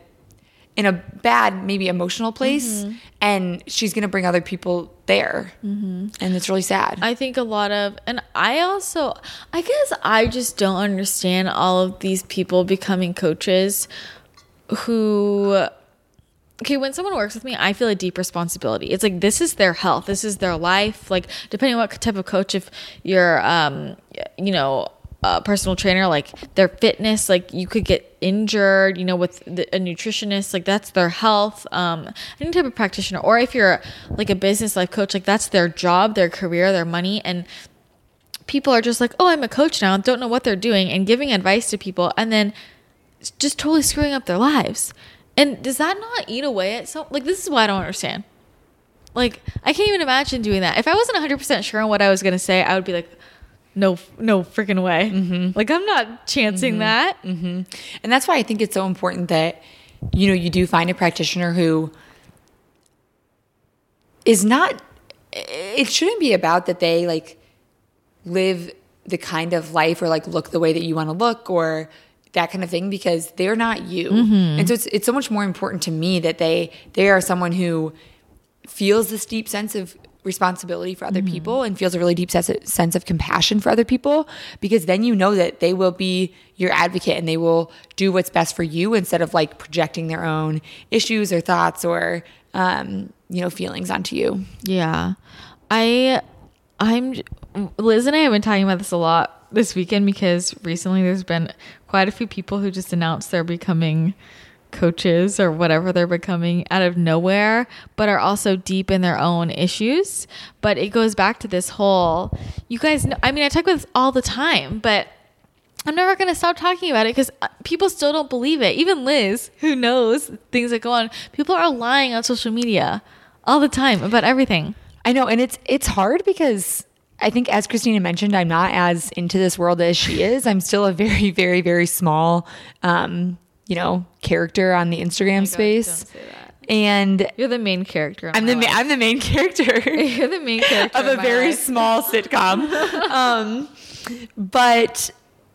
in a bad maybe emotional place Mm-hmm. and she's to bring other people there. And it's really sad. I think a lot of, and I also, I guess I just don't understand all of these people becoming coaches who, okay, when someone works with me, I feel a deep responsibility. It's like, this is their health, this is their life. Like, depending on what type of coach, if you're, um, you know, a personal trainer, like their fitness, like you could get injured, you know, with the, a nutritionist, like that's their health. Um, any type of practitioner, or if you're like a business life coach, like that's their job, their career, their money, and people are just like, oh, I'm a coach now, don't know what they're doing, and giving advice to people, and then just totally screwing up their lives. And does that not eat away at so? Like this is why I don't understand. Like I can't even imagine doing that. If I wasn't 100 percent sure on what I was gonna say, I would be like, no, no freaking way. Mm-hmm. Like I'm not chancing mm-hmm. that. Mm-hmm. and that's why I think it's so important that you know you do find a practitioner who is not it shouldn't be about that they like live the kind of life or like look the way that you want to look or that kind of thing because they're not you. And so it's it's so much more important to me that they they are someone who feels this deep sense of responsibility for other people and feels a really deep sense of, sense of compassion for other people because then you know that they will be your advocate and they will do what's best for you instead of like projecting their own issues or thoughts or um, you know feelings onto you Yeah. I I'm Liz and I have been talking about this a lot this weekend because recently there's been quite a few people who just announced they're becoming coaches or whatever they're becoming out of nowhere but are also deep in their own issues but it goes back to this whole you guys know I mean I talk about this all the time but I'm never going to stop talking about it because people still don't believe it. Even Liz, who knows things that go on, people are lying on social media all the time about everything. I know, and it's it's hard because I think as Christina mentioned, I'm not as into this world as she is. I'm still a very, very, very small um, you know, character on the Instagram space. don't say that. And You're the main character. I'm the ma-. I'm the main character. You're the main character of a very life. small sitcom. um, but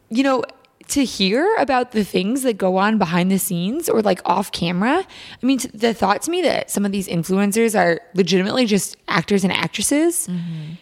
you know, to hear about the things that go on behind the scenes or like off camera, I mean, the thought to me that some of these influencers are legitimately just actors and actresses Mm-hmm.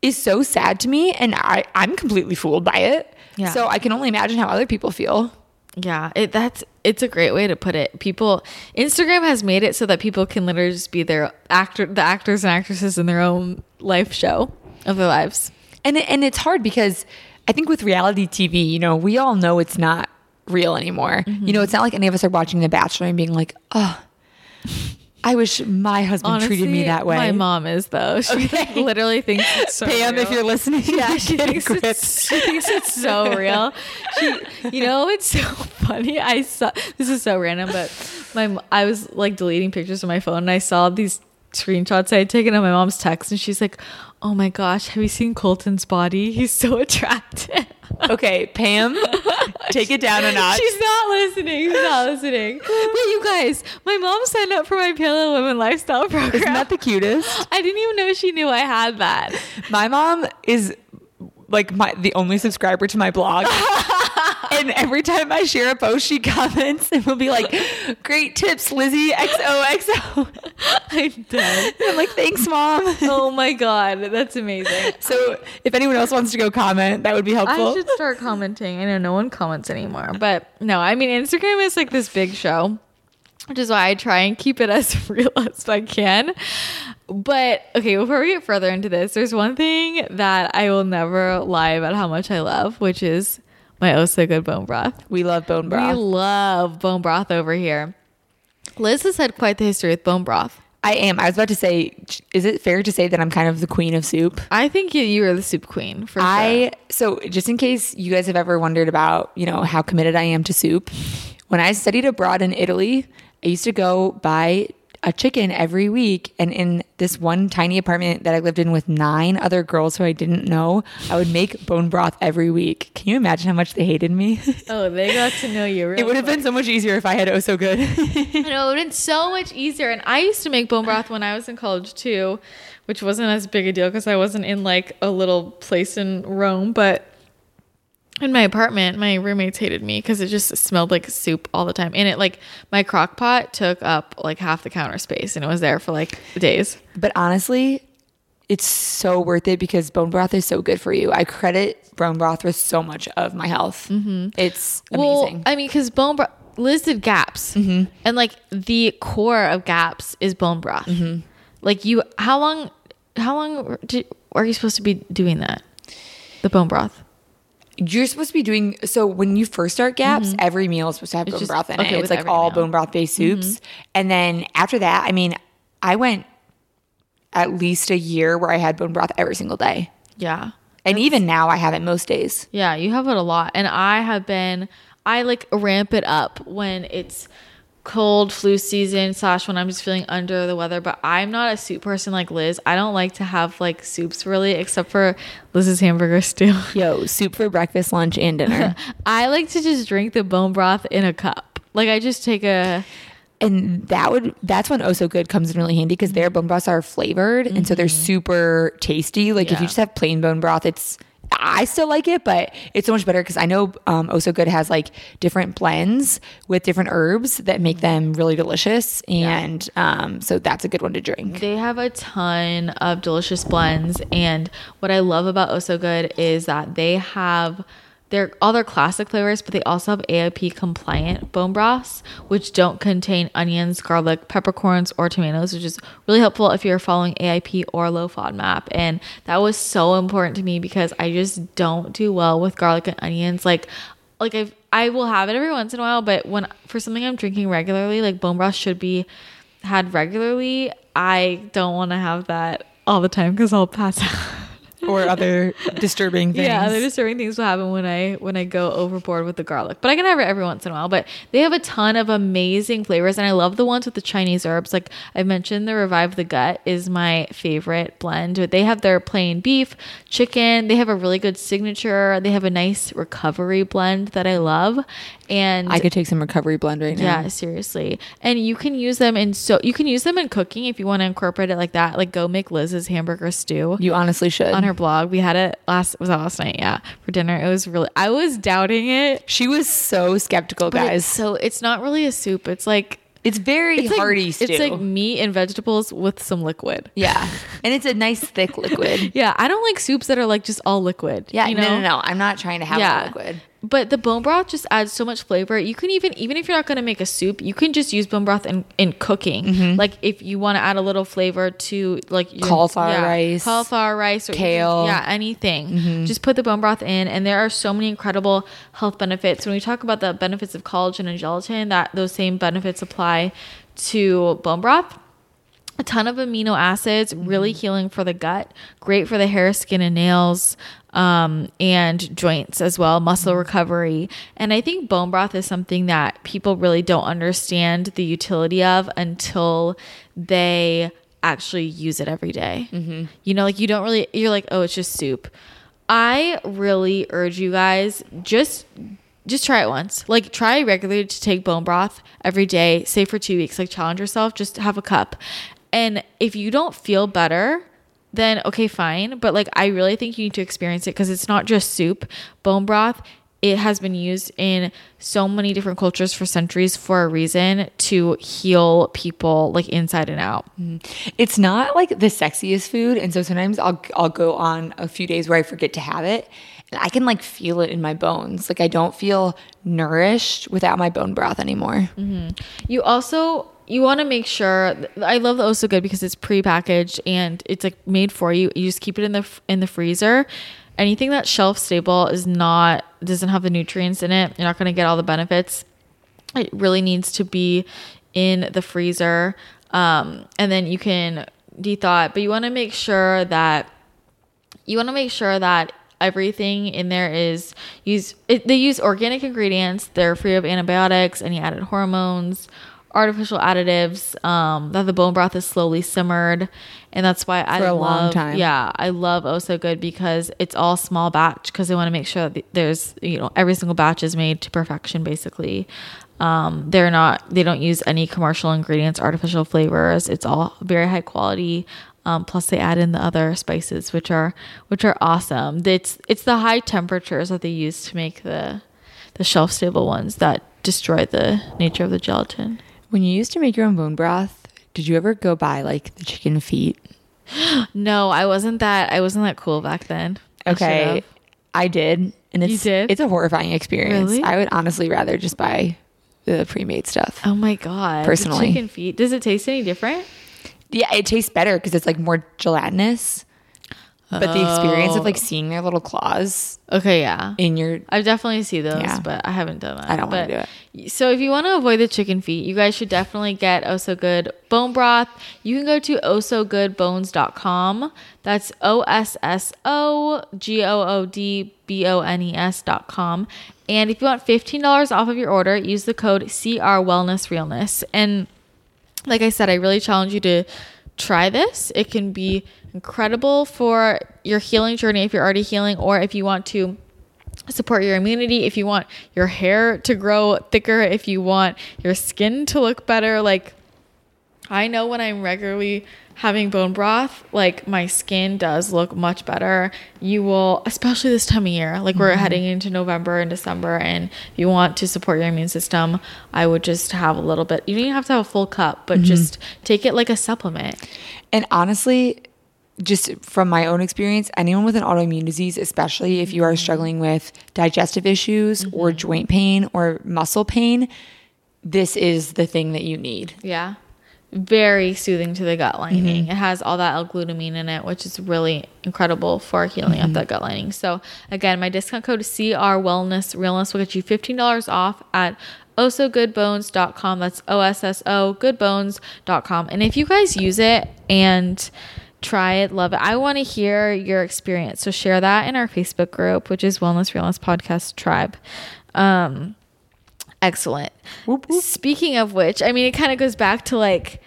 is so sad to me, and I I'm completely fooled by it. Yeah. So I can only imagine how other people feel. Yeah, it, that's it's a great way to put it. People, Instagram has made it so that people can literally just be their actor, the actors and actresses in their own life show of their lives. and it, and it's hard because I think with reality TV, you know, we all know it's not real anymore. You know, mm-hmm. it's not like any of us are watching The Bachelor and being like, oh, I wish my husband treated me that way. My mom is though. She like, literally thinks it's so Pam, if you're listening, Yeah, she thinks, it's, she thinks it's so real. She, you know, it's so funny. I saw this is so random, but my I was like deleting pictures on my phone, and I saw these screenshots I had taken on my mom's text, and she's like, "Oh my gosh, have you seen Colton's body? He's so attractive." Okay, Pam, take it down a notch. She's not listening. She's not listening. But you guys, my mom signed up for my Paleo Women lifestyle program. Isn't that the cutest? I didn't even know she knew I had that. My mom is like my the only subscriber to my blog. and every time I share a post, she comments and will be like, "Great tips, Lizzie XOXO." I'm dead. I'm like, "Thanks, mom." Oh my god, that's amazing. So if anyone else wants to go comment, that would be helpful. I should start commenting. I know no one comments anymore, but no, I mean Instagram is like this big show, which is why I try and keep it as real as I can. But okay, before we get further into this, there's one thing that I will never lie about how much I love, which is my oh so good bone broth. we love bone broth. We love bone broth over here. Liz has had quite the history with bone broth. I am. I was about to say, is it fair to say that I'm kind of the queen of soup? I think you, you are the soup queen for I sure. so just in case you guys have ever wondered about, you know, how committed I am to soup. When I studied abroad in Italy, I used to go buy a chicken every week and in this one tiny apartment that I lived in with nine other girls who I didn't know, I would make bone broth every week. Can you imagine how much they hated me? Oh, they got to know you. It would have been so much easier if I had oh so good. I know it would have been so much easier. And I used to make bone broth when I was in college too, which wasn't as big a deal because I wasn't in like a little place in Rome. But in my apartment, my roommates hated me because it just smelled like soup all the time. And it like my crock pot took up like half the counter space and it was there for like days. But honestly, it's so worth it because bone broth is so good for you. I credit bone broth with so much of my health. Mm-hmm. It's amazing. Well, I mean, because bone broth, Liz did GAPS, mm-hmm. and like the core of GAPS is bone broth. Mm-hmm. Like you, how long, how long did, are you supposed to be doing that? The bone broth. You're supposed to be doing so when you first start GAPS, mm-hmm. every meal is supposed to have bone just- broth in okay, it. It's like all meal. bone broth based mm-hmm. soups. And then after that, I mean, I went at least a year where I had bone broth every single day. Yeah. And even now I have it most days. Yeah, you have it a lot. And I have been, I like ramp it up when it's cold flu season slash when I'm just feeling under the weather. But I'm not a soup person like Liz. I don't like to have like soups really, except for Liz's hamburger stew. Yo, soup for breakfast, lunch, and dinner. I like to just drink the bone broth in a cup. Like I just take a, and that would that's when oh so good comes in really handy because their bone broths are flavored and so they're mm-hmm. super tasty like if you just have plain bone broth it's I still like it, but it's so much better because I know um, Oh So Good has like different blends with different herbs that make them really delicious, and um, so that's a good one to drink. They have a ton of delicious blends, and what I love about Oh So Good is that they have their all their classic flavors, but they also have AIP compliant bone broths, which don't contain onions, garlic, peppercorns, or tomatoes, which is really helpful if you're following AIP or low FODMAP. And that was so important to me because I just don't do well with garlic and onions. Like like I I will have it every once in a while, but when for something I'm drinking regularly, like bone broth should be had regularly, I don't want to have that all the time because I'll pass out. or other disturbing things. Yeah, other disturbing things will happen when I when I go overboard with the garlic. But I can have it every once in a while. But they have a ton of amazing flavors, and I love the ones with the Chinese herbs. Like I mentioned, the Revive the Gut is my favorite blend. But they have their plain beef, chicken. They have a really good signature. They have a nice recovery blend that I love, and I could take some recovery blend right now. yeah, seriously. And you can use them in so you can use them in cooking if you want to incorporate it like that. Like go make Liz's hamburger stew You honestly should. on her blog. We had it last was that last night, yeah, for dinner. It was really I was doubting it. she was so skeptical, but it's- guys. so it's not really a soup. It's like It's very it's like, hearty stew. It's like meat and vegetables with some liquid. yeah, and it's a nice thick liquid. Yeah, I don't like soups that are like just all liquid. Yeah, you no, know? no, no. I'm not trying to have yeah. liquid. But the bone broth just adds so much flavor. You can even even if you're not going to make a soup, you can just use bone broth in in cooking. Mm-hmm. Like if you want to add a little flavor to like your, Cauliflower rice, cauliflower rice, or even- kale. Mm-hmm. yeah, anything. Just put the bone broth in, and there are so many incredible health benefits. When we talk about the benefits of collagen and gelatin, that those same benefits apply to bone broth a ton of amino acids, really mm-hmm. healing for the gut, great for the hair, skin, and nails, um, and joints as well, muscle mm-hmm. recovery. And I think bone broth is something that people really don't understand the utility of until they actually use it every day. Mm-hmm. You know, like you don't really, you're like, oh, it's just soup. I really urge you guys just just try it once. Like try regularly to take bone broth every day, say for 2 weeks, like challenge yourself, just have a cup. And if you don't feel better, then okay, fine, but like I really think you need to experience it cuz it's not just soup. Bone broth it has been used in so many different cultures for centuries for a reason to heal people like inside and out. Mm-hmm. It's not like the sexiest food, and so sometimes I'll I'll go on a few days where I forget to have it, and I can like feel it in my bones. Like I don't feel nourished without my bone broth anymore. Mm-hmm. You also you want to make sure I love the Oh So Good because it's pre-packaged and it's like made for you. You just keep it in the in the freezer. Anything that's shelf stable is not doesn't have the nutrients in it. You're not going to get all the benefits. It really needs to be in the freezer. Um, and then you can de-thaw it, but you want to make sure that you want to make sure that everything in there is use they use organic ingredients they're free of antibiotics any added hormones artificial additives um, that the bone broth is slowly simmered. And that's why i For a love long time. yeah i love oh so good because it's all small batch because they want to make sure that there's you know every single batch is made to perfection basically. Um, they're not they don't use any commercial ingredients artificial flavors. It's all very high quality. Um, plus they add in the other spices which are which are awesome. It's it's the high temperatures that they use to make the the shelf stable ones that destroy the nature of the gelatin When you used to make your own bone broth, did you ever go buy like the chicken feet? no i wasn't that i wasn't that cool back then Okay, should've. I did, and it's did? it's a horrifying experience. Really? I would honestly rather just buy the pre-made stuff. oh my god the Personally. chicken feet does it taste any different Yeah, it tastes better because it's like more gelatinous. But the experience of like oh. seeing their little claws okay yeah in your I definitely see those, Yeah. but I haven't done that. I don't wanna But- do So if you want to avoid the chicken feet, you guys should definitely get Oh So Good bone broth. You can go to ossogoodbones.com. That's O S S O G O O D B O N E S dot com. And if you want $15 off of your order, use the code CR Wellness Realness. And like I said, I really challenge you to try this. It can be incredible for your healing journey if you're already healing, or if you want to support your immunity, if you want your hair to grow thicker, if you want your skin to look better. Like, I know when I'm regularly having bone broth, like my skin does look much better. You will, especially this time of year, like we're mm-hmm. heading into November and December, and if you want to support your immune system, I would just have a little bit. You don't even have to have a full cup, but mm-hmm. just take it like a supplement. And honestly, just from my own experience, anyone with an autoimmune disease, especially if you are struggling with digestive issues mm-hmm. or joint pain or muscle pain, this is the thing that you need. Yeah. Very soothing to the gut lining. Mm-hmm. It has all that L-glutamine in it, which is really incredible for healing up mm-hmm. the gut lining. So again, my discount code is CR Wellness Realness will get you $15 off at ossogoodbones.com. That's O-S-S-O goodbones.com. And if you guys use it and try it, love it. I want to hear your experience. So share that in our Facebook group, which is Wellness Realness Podcast Tribe. Um, excellent. Speaking of which, I mean, it kind of goes back to like,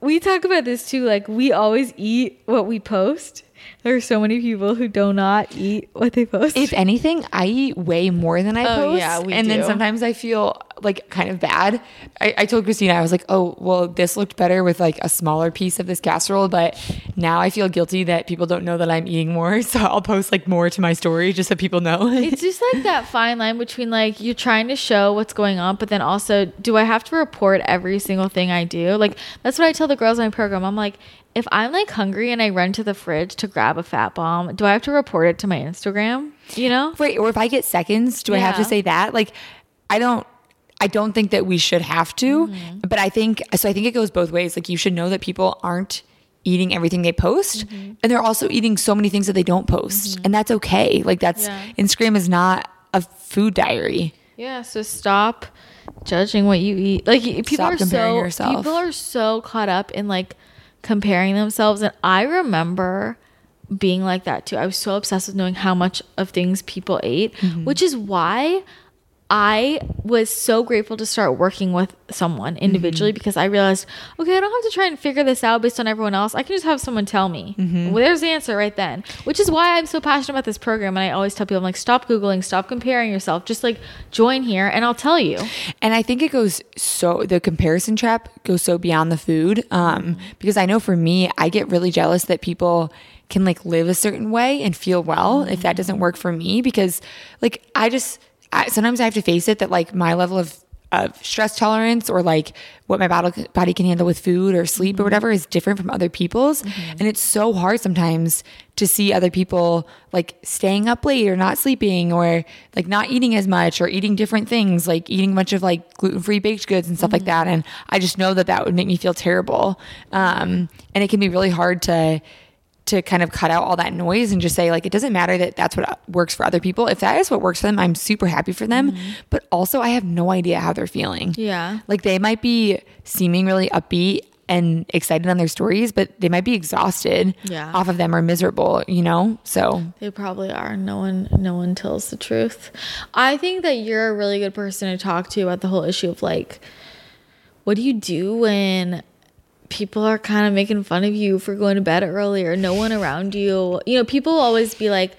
we talk about this too. Like, we always eat what we post. There are so many people who do not eat what they post. If anything, I eat way more than I Oh, post. yeah, we and then sometimes I feel like kind of bad. I, I told Christina, I was like, oh, well, this looked better with like a smaller piece of this casserole, but now I feel guilty that people don't know that I'm eating more. So I'll post like more to my story just so people know. it's just like that fine line between like you're trying to show what's going on, but then also, do I have to report every single thing I do? Like, that's what I tell the girls in my program. I'm like, if I'm like hungry and I run to the fridge to grab a fat bomb, do I have to report it to my Instagram? You know? Right. Or if I get seconds, do I have to say that? Like, I don't. I don't think that we should have to, Mm-hmm. but I think so. I think it goes both ways. Like, you should know that people aren't eating everything they post, Mm-hmm. and they're also eating so many things that they don't post, and that's okay. Like, that's Yeah. Instagram is not a food diary. Yeah, so stop judging what you eat. Like people Stop are comparing so yourself. people are so caught up in like comparing themselves and I remember being like that too. I was so obsessed with knowing how much of things people ate, Mm-hmm. which is why I was so grateful to start working with someone individually Mm-hmm. because I realized, okay, I don't have to try and figure this out based on everyone else. I can just have someone tell me. Mm-hmm. Well, there's the answer right then, which is why I'm so passionate about this program. And I always tell people, I'm like, stop Googling, stop comparing yourself. Just like join here and I'll tell you. And I think it goes so the comparison trap goes so beyond the food. Um, because I know for me, I get really jealous that people can like live a certain way and feel well if that doesn't work for me. Because like I just I, sometimes I have to face it that like my level of of stress tolerance or like what my body, body can handle with food or sleep or mm-hmm. whatever is different from other people's. Mm-hmm. And it's so hard sometimes to see other people like staying up late or not sleeping or like not eating as much or eating different things like eating a bunch of like gluten-free baked goods and stuff like mm-hmm. that. And i just know that that would make me feel terrible. Um, and it can be really hard to to kind of cut out all that noise and just say like it doesn't matter that that's what uh, works for other people if that is what works for them i'm super happy for them mm-hmm. but also i have no idea how they're feeling Yeah. like they might be seeming really upbeat and excited on their stories but they might be exhausted Yeah. off of them or miserable you know so They probably are. No one no one tells the truth. I think that you're a really good person to talk to about the whole issue of like what do you do when people are kind of making fun of you for going to bed early or no one around you. You know, people always be like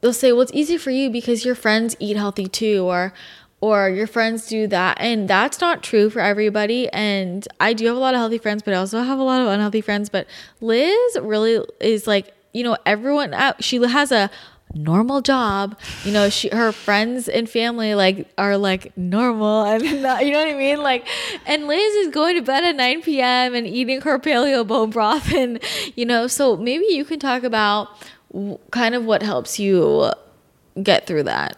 they'll say, "Well, it's easy for you because your friends eat healthy too," or or your friends do that. And that's not true for everybody. And I do have a lot of healthy friends, but I also have a lot of unhealthy friends. But Liz really is like, you know, everyone she has a normal job. You know, she her friends and family like are like normal and not, you know what I mean? Like and Liz is going to bed at 9 p.m. and eating her paleo bone broth and you know, so maybe you can talk about kind of what helps you get through that.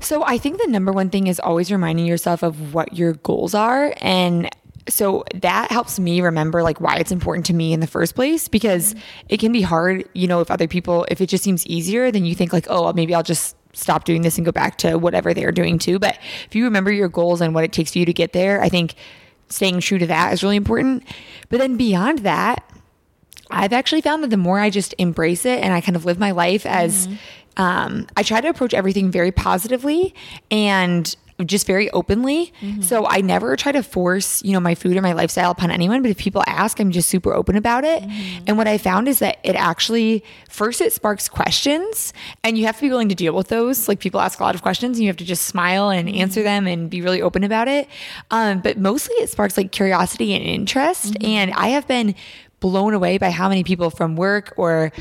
So I think the number one thing is always reminding yourself of what your goals are and so that helps me remember like why it's important to me in the first place because it can be hard, you know, if other people if it just seems easier then you think like, "Oh, maybe I'll just stop doing this and go back to whatever they're doing too." But if you remember your goals and what it takes for you to get there, I think staying true to that is really important. But then beyond that, I've actually found that the more I just embrace it and I kind of live my life as um, I try to approach everything very positively and just very openly. Mm-hmm. So I never try to force, you know, my food or my lifestyle upon anyone, but if people ask, I'm just super open about it. Mm-hmm. And what I found is that it actually first it sparks questions and you have to be willing to deal with those. Like people ask a lot of questions and you have to just smile and mm-hmm. answer them and be really open about it. Um, but mostly it sparks like curiosity and interest. And I have been blown away by how many people from work or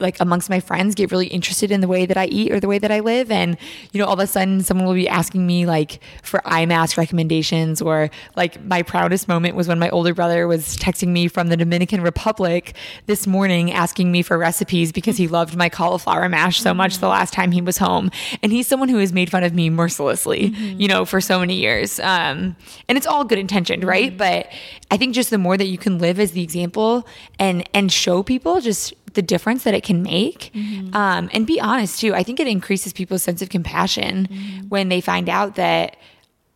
like amongst my friends get really interested in the way that I eat or the way that I live. And, you know, all of a sudden someone will be asking me like for eye mask recommendations or like my proudest moment was when my older brother was texting me from the Dominican Republic this morning asking me for recipes because he loved my cauliflower mash so much the last time he was home. And he's someone who has made fun of me mercilessly, you know, for so many years. Um, and it's all good intentioned, right? But I think just the more that you can live as the example and and show people just the difference that it can make. Um, and be honest too i think it increases people's sense of compassion when they find out that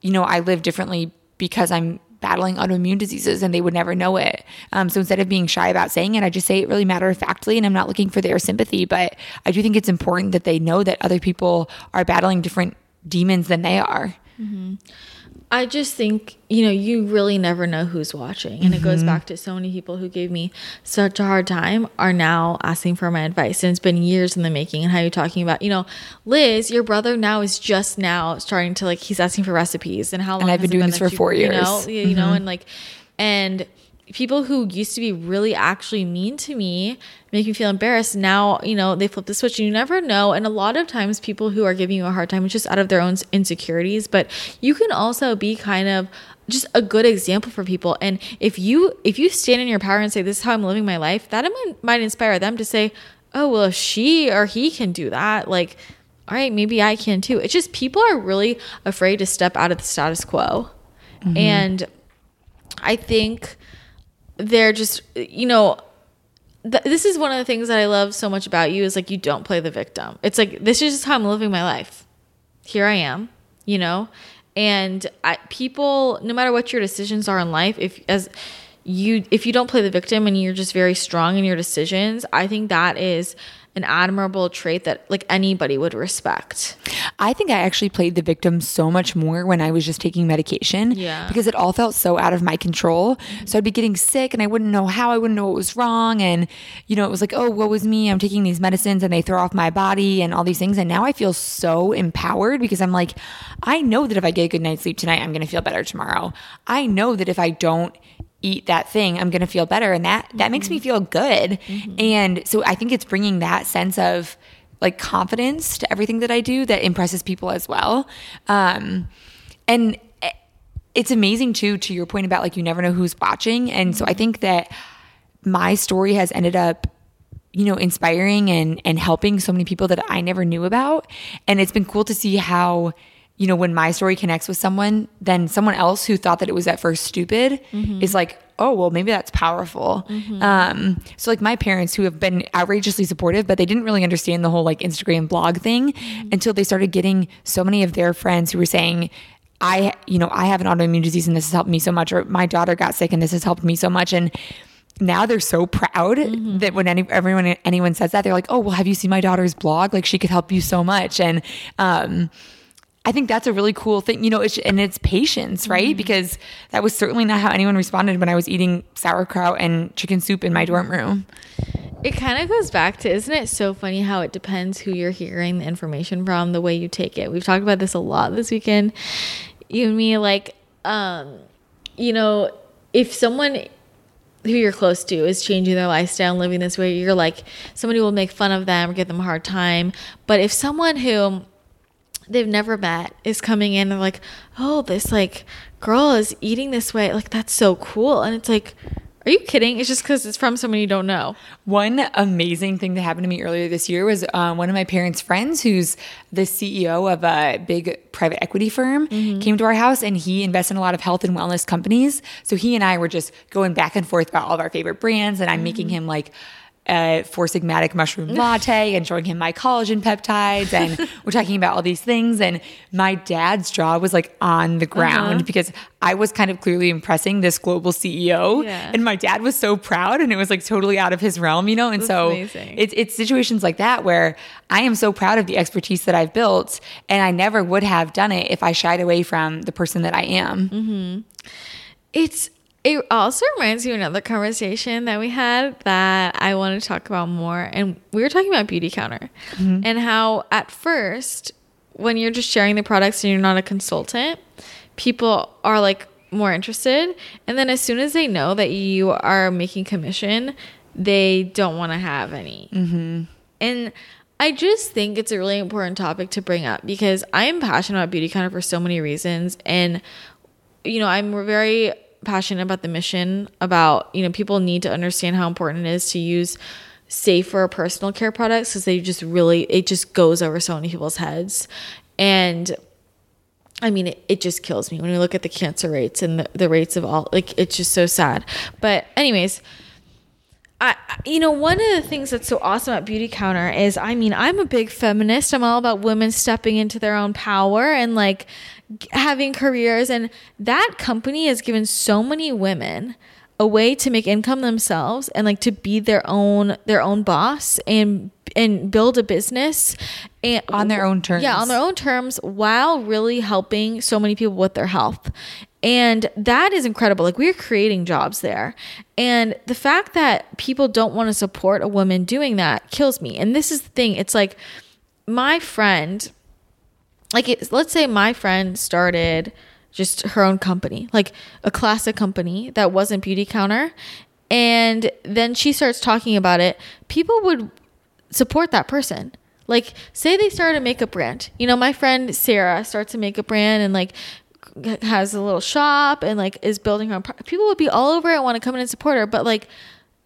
you know i live differently because i'm battling autoimmune diseases and they would never know it. Um, so instead of being shy about saying it i just say it really matter of factly and i'm not looking for their sympathy. But i do think it's important that they know that other people are battling different demons than they are I just think, you know, you really never know who's watching. And it goes mm-hmm. back to so many people who gave me such a hard time are now asking for my advice. And it's been years in the making. And how you're talking about, you know, Liz, your brother now is just now starting to like, he's asking for recipes. And how long I've has been doing this that for four You know, years. you know, and like, and people who used to be really actually mean to me make me feel embarrassed. Now you know they flip the switch and you never know. And a lot of times people who are giving you a hard time it's just out of their own insecurities. But you can also be kind of just a good example for people. And if you if you stand in your power and say this is how i'm living my life that might, inspire them to say oh well if she or he can do that like all right maybe i can too. It's just people are really afraid to step out of the status quo. Mm-hmm. And I think they're just, you know, th- this is one of the things that I love so much about you is like you don't play the victim. It's like this is just how I'm living my life. Here I am, you know, and I, people, no matter what your decisions are in life, if as you if you don't play the victim and you're just very strong in your decisions, I think that is an admirable trait that like anybody would respect. I think I actually played the victim so much more when I was just taking medication. Yeah. Because it all felt so out of my control. So I'd be getting sick and I wouldn't know how, I wouldn't know what was wrong. And, you know, it was like, oh, what was me? I'm taking these medicines and they throw off my body and all these things. And now I feel so empowered because I'm like, I know that if I get a good night's sleep tonight, I'm going to feel better tomorrow. I know that if I don't eat that thing i'm going to feel better. And that that makes me feel good. And so i think it's bringing that sense of like confidence to everything that i do that impresses people as well. Um and eh, it's amazing too to your point about like you never know who's watching. And so i think that my story has ended up you know inspiring and and helping so many people that i never knew about. And it's been cool to see how you know, when my story connects with someone, then someone else who thought that it was at first stupid is like, oh, well, maybe that's powerful. Um, so, like, my parents who have been outrageously supportive, but they didn't really understand the whole like Instagram blog thing until they started getting so many of their friends who were saying, I, you know, I have an autoimmune disease and this has helped me so much, or my daughter got sick and this has helped me so much. And now they're so proud that when any, everyone anyone says that, they're like, "Oh, well, have you seen my daughter's blog? Like, she could help you so much." And um, I think that's a really cool thing, you know, it's, and it's patience, right? Because that was certainly not how anyone responded when I was eating sauerkraut and chicken soup in my dorm room. It kind of goes back to, isn't it so funny how it depends who you're hearing the information from, the way you take it. We've talked about this a lot this weekend. You and me, like, um, you know, if someone who you're close to is changing their lifestyle and living this way, you're like, somebody will make fun of them or give them a hard time. But if someone who they've never met is coming in and like, oh, this like girl is eating this way, like that's so cool. And it's like, are you kidding? It's just because it's from someone you don't know. One amazing thing that happened to me earlier this year was uh, one of my parents' friends, who's the CEO of a big private equity firm, came to our house and he invests in a lot of health and wellness companies. So he and I were just going back and forth about all of our favorite brands, and I'm making him like a four sigmatic mushroom latte and showing him my collagen peptides and we're talking about all these things and my dad's jaw was like on the ground Uh-huh. because I was kind of clearly impressing this global CEO Yeah. and my dad was so proud and it was like totally out of his realm, you know? And That's so amazing. it's it's situations like that where I am so proud of the expertise that I've built and I never would have done it if I shied away from the person that I am. Mm-hmm. It's it also reminds me of another conversation that we had that I want to talk about more. And we were talking about Beauty Counter mm-hmm. and how at first, when you're just sharing the products and you're not a consultant, people are like more interested. And then as soon as they know that you are making commission, they don't want to have any. Mm-hmm. And I just think it's a really important topic to bring up because I am passionate about Beauty Counter for so many reasons. And, you know, I'm very passionate about the mission, about, you know, people need to understand how important it is to use safer personal care products because they just really, it just goes over so many people's heads. And, I mean, it, it just kills me when we look at the cancer rates and the, the rates of all, like, it's just so sad. But, anyways, I, you know, one of the things that's so awesome at Beauty Counter is, I mean, I'm a big feminist. I'm all about women stepping into their own power and like having careers. And that company has given so many women a way to make income themselves and like to be their own their own boss and and build a business and On their own terms. Yeah, on their own terms while really helping so many people with their health. And that is incredible. Like we're creating jobs there. And the fact that people don't want to support a woman doing that kills me. And this is the thing. It's like my friend like it, let's say my friend started just her own company, like a classic company that wasn't Beauty Counter, and then she starts talking about it, people would support that person. Like, say they started a makeup brand. You know, my friend Sarah starts a makeup brand and like has a little shop and like is building her own. pro- People would be all over it and want to come in and support her. But like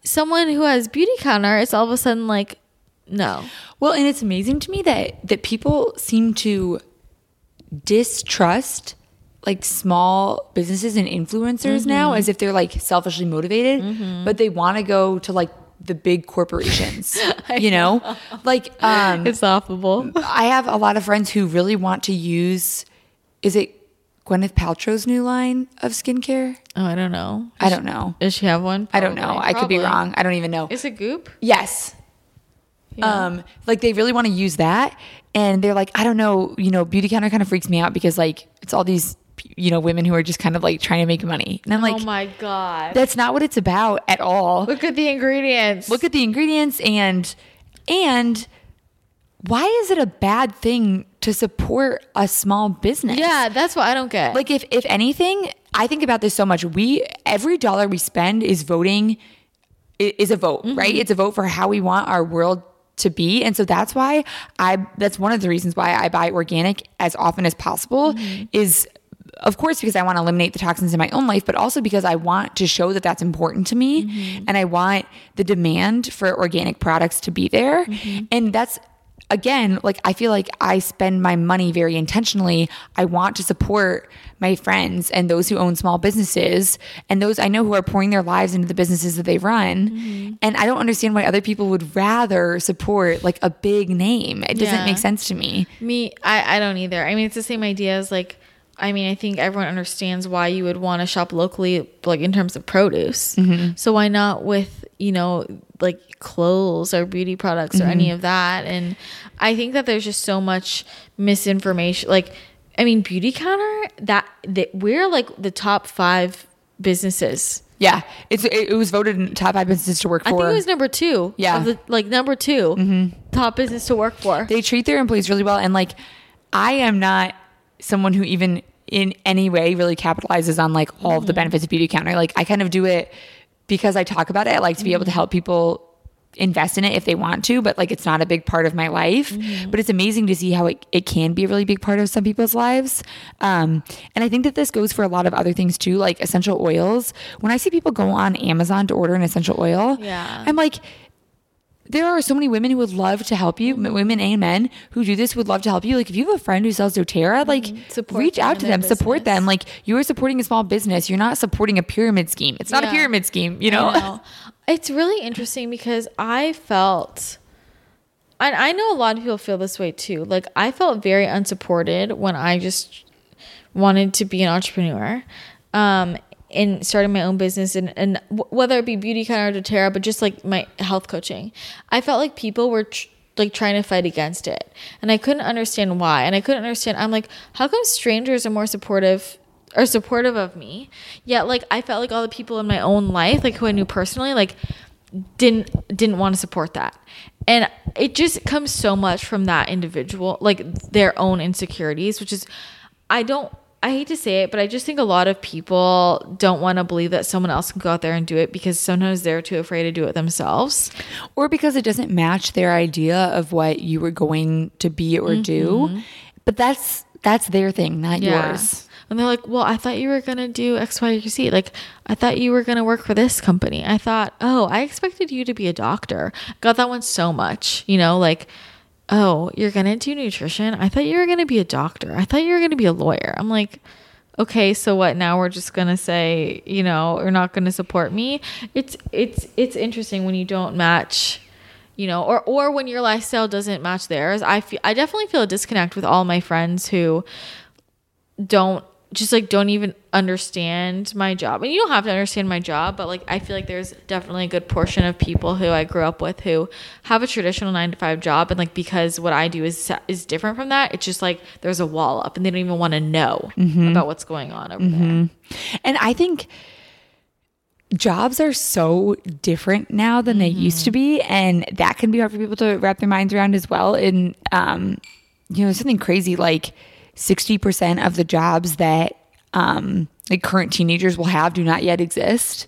someone who has beauty counter, it's all of a sudden like, no. Well, and it's amazing to me that that people seem to distrust like small businesses and influencers now as if they're like selfishly motivated, but they want to go to like the big corporations, you know? Like um It's laughable. I have a lot of friends who really want to use is it Gwyneth Paltrow's new line of skincare? Oh, I don't know. I don't know. Does she have one? I don't know. Probably. I could be wrong. I don't even know. Is it Goop? Yes. Yeah. Um, like they really want to use that, and they're like, I don't know, you know, beauty counter kind of freaks me out because like it's all these, you know, women who are just kind of like trying to make money, and I'm oh like, oh my god. that's not what it's about at all. Look at the ingredients. Look at the ingredients and and why is it a bad thing to support a small business? Yeah, that's what I don't get. Like if if anything, I think about this so much. We every dollar we spend is voting is a vote, mm-hmm. right? It's a vote for how we want our world to be. And so that's why I that's one of the reasons why I buy organic as often as possible mm-hmm. is of course because I want to eliminate the toxins in my own life, but also because I want to show that that's important to me mm-hmm. and I want the demand for organic products to be there. Mm-hmm. And that's again, like I feel like I spend my money very intentionally. I want to support my friends and those who own small businesses and those I know who are pouring their lives into the businesses that they run. Mm-hmm. And I don't understand why other people would rather support like a big name. It doesn't Yeah. make sense to me. Me, I, I don't either. I mean, it's the same idea as like, I mean, I think everyone understands why you would want to shop locally, like in terms of produce. Mm-hmm. So why not with, you know, like clothes or beauty products or any mm-hmm. of that? And I think that there's just so much misinformation. Like, I mean, Beauty Counter, that, that we're like the top five businesses. Yeah, it's it, it was voted in top five businesses to work for. I think it was number two. Yeah. of the- like number 2 mm-hmm. top business to work for. they treat their employees really well and like i am not someone who even in any way really capitalizes on like all of the mm-hmm. benefits of beauty counter. Like i kind of do it because i talk about it. I like to be able to mm-hmm. help people invest in it if they want to but like it's not a big part of my life. Mm-hmm. But it's amazing to see how it, it can be a really big part of some people's lives. Um, and i think that this goes for a lot of other things too like essential oils. When i see people go on amazon to order an essential oil Yeah. i'm like there are so many women who would love to help you, women and men who do this would love to help you. Like if you have a friend who sells doTERRA, like Mm-hmm. Reach out to them, support them. Like you are supporting a small business. You're not supporting a pyramid scheme. It's not a pyramid scheme, you know? Know. It's really interesting because I felt, and I know a lot of people feel this way too. Like I felt very unsupported when I just wanted to be an entrepreneur, um, and starting my own business, and and whether it be beauty counter or doTERRA, but just like my health coaching, I felt like people were. Tr- like trying to fight against it. And i couldn't understand why. And i couldn't understand i'm like how come strangers are more supportive are supportive of me? Yet like i felt like all the people in my own life like who i knew personally like didn't didn't want to support that. And it just comes so much from that individual like their own insecurities which is i don't i hate to say it but i just think a lot of people don't want to believe that someone else can go out there and do it because sometimes they're too afraid to do it themselves or because it doesn't match their idea of what you were going to be or do. Mm-hmm. But that's that's their thing, not yours. And they're like, well, I thought you were going to do X, Y, or Z. Like, I thought you were going to work for this company. I thought, oh, I expected you to be a doctor. Got that one so much, you know, like, oh, you're going to do nutrition. I thought you were going to be a doctor. I thought you were going to be a lawyer. I'm like, okay, so what? Now we're just going to say, you know, you're not going to support me. It's, it's, it's interesting when you don't match you know or or when your lifestyle doesn't match theirs i feel i definitely feel a disconnect with all my friends who don't just like don't even understand my job and you don't have to understand my job but like i feel like there's definitely a good portion of people who i grew up with who have a traditional nine to five job and like because what i do is is different from that it's just like there's a wall up and they don't even want to know mm-hmm. about what's going on over mm-hmm. there And I think jobs are so different now than they used to mm-hmm. be. And that can be hard for people to wrap their minds around as well. And, um, you know, something crazy like 60% of the jobs that um, like current teenagers will have do not yet exist.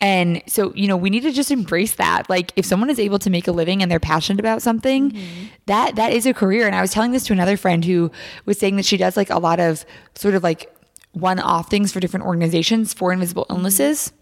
And so, you know, we need to just embrace that. Like if someone is able to make a living and they're passionate about something, that that is a career. And I was telling this to another friend who was saying that she does like a lot of sort of like one-off things for different organizations for invisible illnesses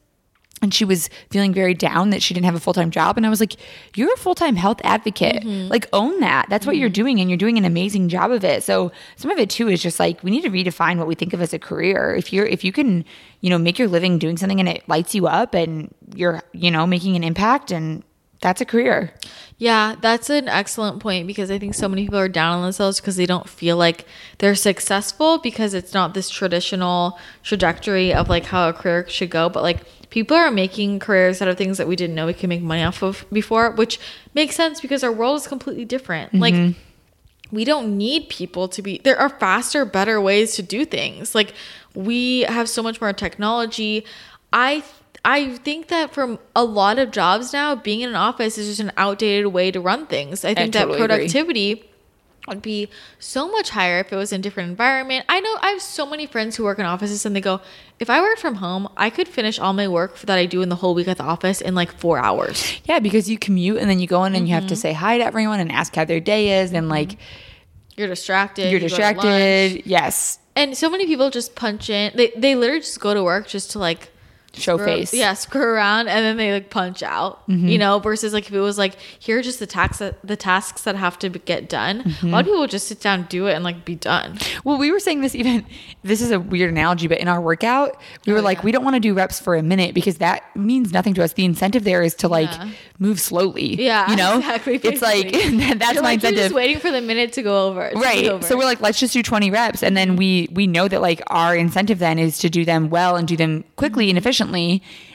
and she was feeling very down that she didn't have a full-time job. And i was like you're a full-time health advocate. Mm-hmm. Like own that. That's what you're mm-hmm. doing and you're doing an amazing job of it. So some of it too is just like we need to redefine what we think of as a career. If you're if you can you know make your living doing something and it lights you up and you're you know making an impact and that's a career. Yeah, that's an excellent point because I think so many people are down on themselves because they don't feel like they're successful because it's not this traditional trajectory of like how a career should go. But like people are making careers out of things that we didn't know we could make money off of before, which makes sense because our world is completely different. Like mm-hmm. we don't need people to be there are faster better ways to do things like we have so much more technology i i think that for a lot of jobs now being in an office is just an outdated way to run things i think totally that agree. Would be so much higher if it was in a different environment. I know I have so many friends who work in offices and they go, if I worked from home, I could finish all my work that I do in the whole week at the office in like four hours. Yeah, because you commute and then you go in and you have to mm-hmm. say hi to everyone and ask how their day is and like mm-hmm. You're distracted. you're you go to lunch. distracted. Yes. And so many people just punch in. They they literally just go to work just to like Show screw- face. Yeah, screw around and then they like punch out. Mm-hmm. You know, versus like if it was like here are just the tasks that the tasks that have to get done. Mm-hmm. A lot of people just sit down, do it, and like be done. Well, we were saying this even this is a weird analogy, but in our workout, we were Oh, like, we don't want to do reps for a minute because that means nothing to us. The incentive there is to like Yeah. move slowly. Yeah, You know? exactly. It's like that's You're my like, incentive. just waiting for the minute to go over. right over. so we're like let's just do 20 reps and then we we know that like our incentive then is to do them well and do them quickly and efficiently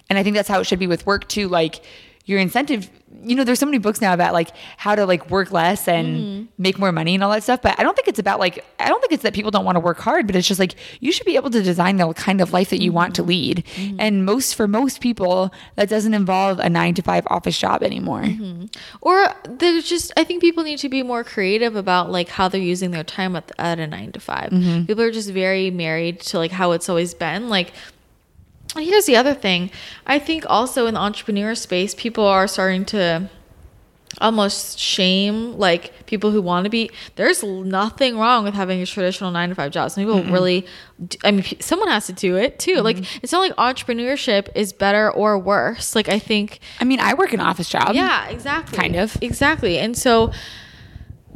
and i think that's how it should be with work too. Like your incentive you know there's so many books now about like how to like work less and mm-hmm. make more money and all that stuff. But i don't think it's about like i don't think it's that people don't want to work hard but it's just like you should be able to design the kind of life that you want to mm-hmm. lead. Mm-hmm. And most for most people that doesn't involve a 9 to 5 office job anymore. Or there's just I think people need to be more creative about like how they're using their time at, at a nine to 5 Mm-hmm. People are just very married to like how it's always been. Like here's the other thing. I think also in the entrepreneur space, people are starting to almost shame like people who want to be there's nothing wrong with having a traditional nine to five job some people really I mean someone has to do it too like mm-hmm. it's not like entrepreneurship is better or worse like i think i mean i work an office job yeah, exactly. Kind of. Exactly. And so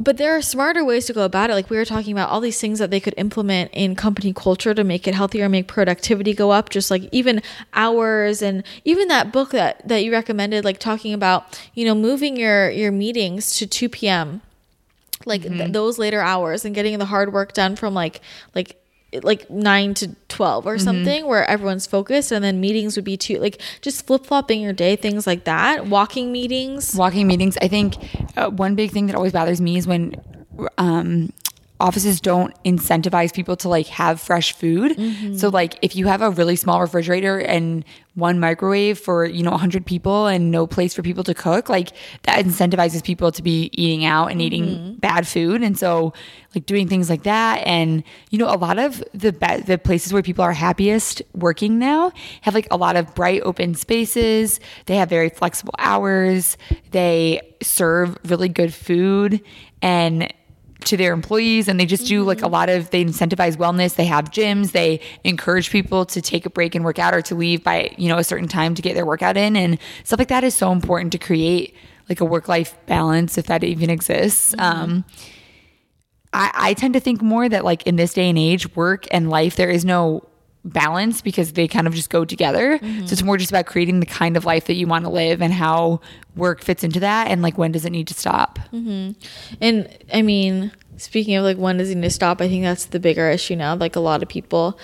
but there are smarter ways to go about it. Like we were talking about all these things that they could implement in company culture to make it healthier, make productivity go up, just like even hours and even that book that that you recommended like talking about, you know, moving your your meetings to 2 p.m. like th- mm-hmm. those later hours and getting the hard work done from like like like 9 to 12 or something where everyone's focused and then meetings would be too like just flip-flopping your day things like that. Walking meetings. Walking meetings. I think uh, one big thing that always bothers me is when um offices don't incentivize people to like have fresh food. So mm-hmm. like if you have a really small refrigerator and one microwave for you know 100 people and no place for people to cook like that incentivizes people to be eating out and eating mm-hmm. bad food. And so like doing things like that and you know a lot of the be- the places where people are happiest working now have like a lot of bright open spaces. They have very flexible hours. They serve really good food. And to their employees and they just do like a lot of they incentivize wellness they have gyms they encourage people to take a break and work out or to leave by you know a certain time to get their workout in and stuff like that is so important to create like a work life balance if that even exists. Um I, I tend to think more that like in this day and age work and life there is no balance because they kind of just go together. So mm-hmm. it's more just about creating the kind of life that you want to live and how work fits into that and like when does it need to stop? Mm-hmm. And I mean, speaking of like when does it need to stop, I think that's the bigger issue now. Like a lot of people,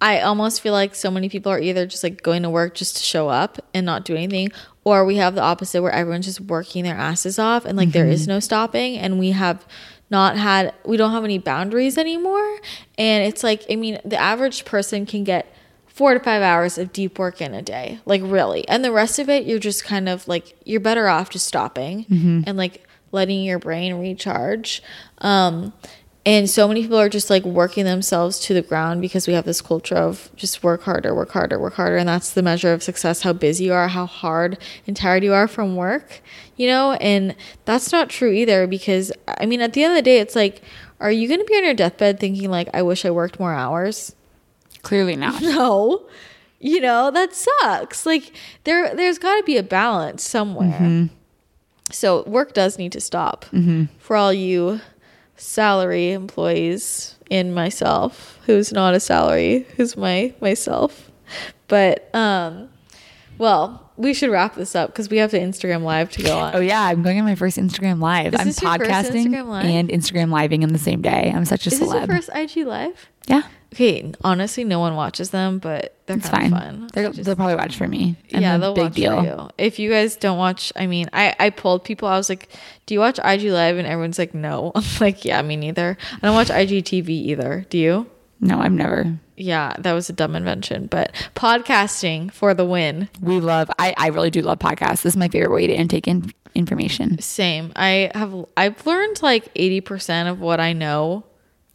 I almost feel like so many people are either just like going to work just to show up and not do anything, or we have the opposite where everyone's just working their asses off and like there is mm-hmm. no stopping, and we have not had we don't have any boundaries anymore. And it's like I mean, the average person can get four to five hours of deep work in a day, like really. And the rest of it, you're just kind of like, you're better off just stopping and like letting your brain recharge. Um, and so many people are just like working themselves to the ground because we have this culture of just work harder, work harder, work harder. And that's the measure of success how busy you are, how hard and tired you are from work, you know? And that's not true either because, I mean, at the end of the day, it's like, are you going to be on your deathbed thinking, like, I wish I worked more hours? clearly not. No. You know that sucks. Like there there's got to be a balance somewhere. So work does need to stop for all you salary employees in myself who's not a salary who's my myself. But um Well, we should wrap this up because we have the Instagram live to go on. Oh yeah, I'm going on my first Instagram live. Is I'm this your first podcasting Instagram Live? and Instagram living in the same day. I'm such a Is this your celeb. first IG live? yeah, Okay, honestly, no one watches them, but they're it's kind fine. of fun. They're, Just- they'll probably watch for me. I'm yeah, they'll big watch deal. for you. If you guys don't watch, I mean, I I polled people. I was like, "Do you watch IG Live?" And everyone's like, "No." I'm like, "Yeah, me neither." I don't watch IGTV either. Do you? No, I've never. Yeah, that was a dumb invention, but podcasting for the win. We love. I I really do love podcasts. This is my favorite way to intake in, information Same. I have I've learned like 80% of what I know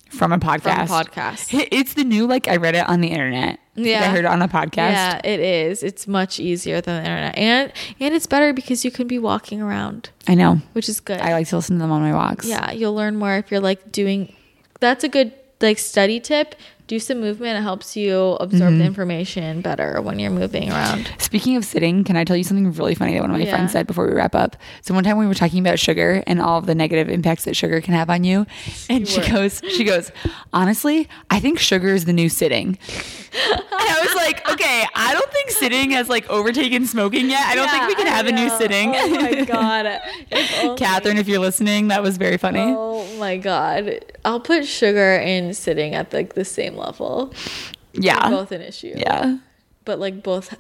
from a from podcast. It's the new like I read it on the internet. Yeah. I heard it on a podcast. Yeah, it is. It's much easier than the internet. And and it's better because you can be walking around, I know. which is good. I like to listen to them on my walks. Yeah, you'll learn more if you're like doing. That's a good like study tip. Do some movement. It helps you absorb Mm-hmm. the information better when you're moving around. Speaking of sitting, can I tell you something really funny that one of my Yeah. friends said before we wrap up? So one time we were talking about sugar and all of the negative impacts that sugar can have on you, and she goes, she goes, honestly, I think sugar is the new sitting. and I was like, okay, I don't think sitting has like overtaken smoking yet. I don't think we can have a new sitting. Oh my god, If Catherine, if you're listening, that was very funny. Oh my god, I'll put sugar and sitting at like the same level. yeah, They're both an issue. yeah. but like both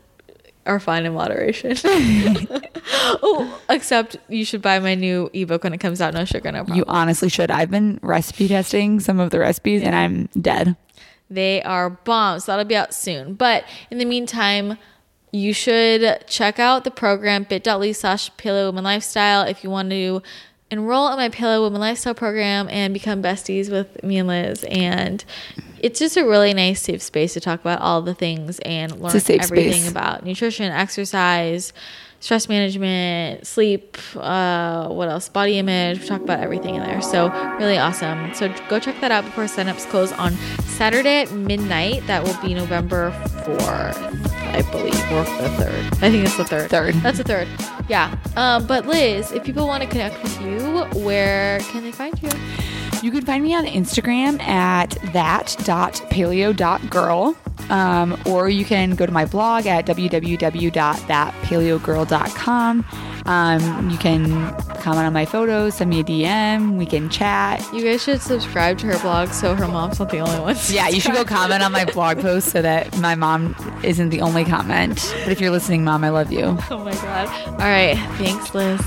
are fine in moderation. oh, except you should buy my new ebook when it comes out. No sugar, no problem. You honestly should. I've been recipe testing some of the recipes, and I'm dead. They are bombs. That'll be out soon. But in the meantime, you should check out the program bit.ly slash paleo women lifestyle if you want to enroll in my paleo women lifestyle program and become besties with me and Liz. And it's just a really nice safe space to talk about all the things and learn everything space. about nutrition, exercise, stress management, sleep, uh, what else? Body image. We talk about everything in there. So really awesome. So go check that out before signups close on Saturday at midnight. That will be November 4th, I believe, or the 3rd. I think it's the 3rd. Third. That's the 3rd. Yeah. Um, but Liz, if people want to connect with you, where can they find you? You can find me on Instagram at that.paleo.girl. Um, or you can go to my blog at www.thatpaleogirl.com. Um, you can comment on my photos, send me a DM, we can chat. You guys should subscribe to her blog so her mom's not the only one. Yeah, you should go comment on my blog post so that my mom isn't the only comment. But if you're listening, mom, I love you. Oh my god. All right. Thanks, Liz.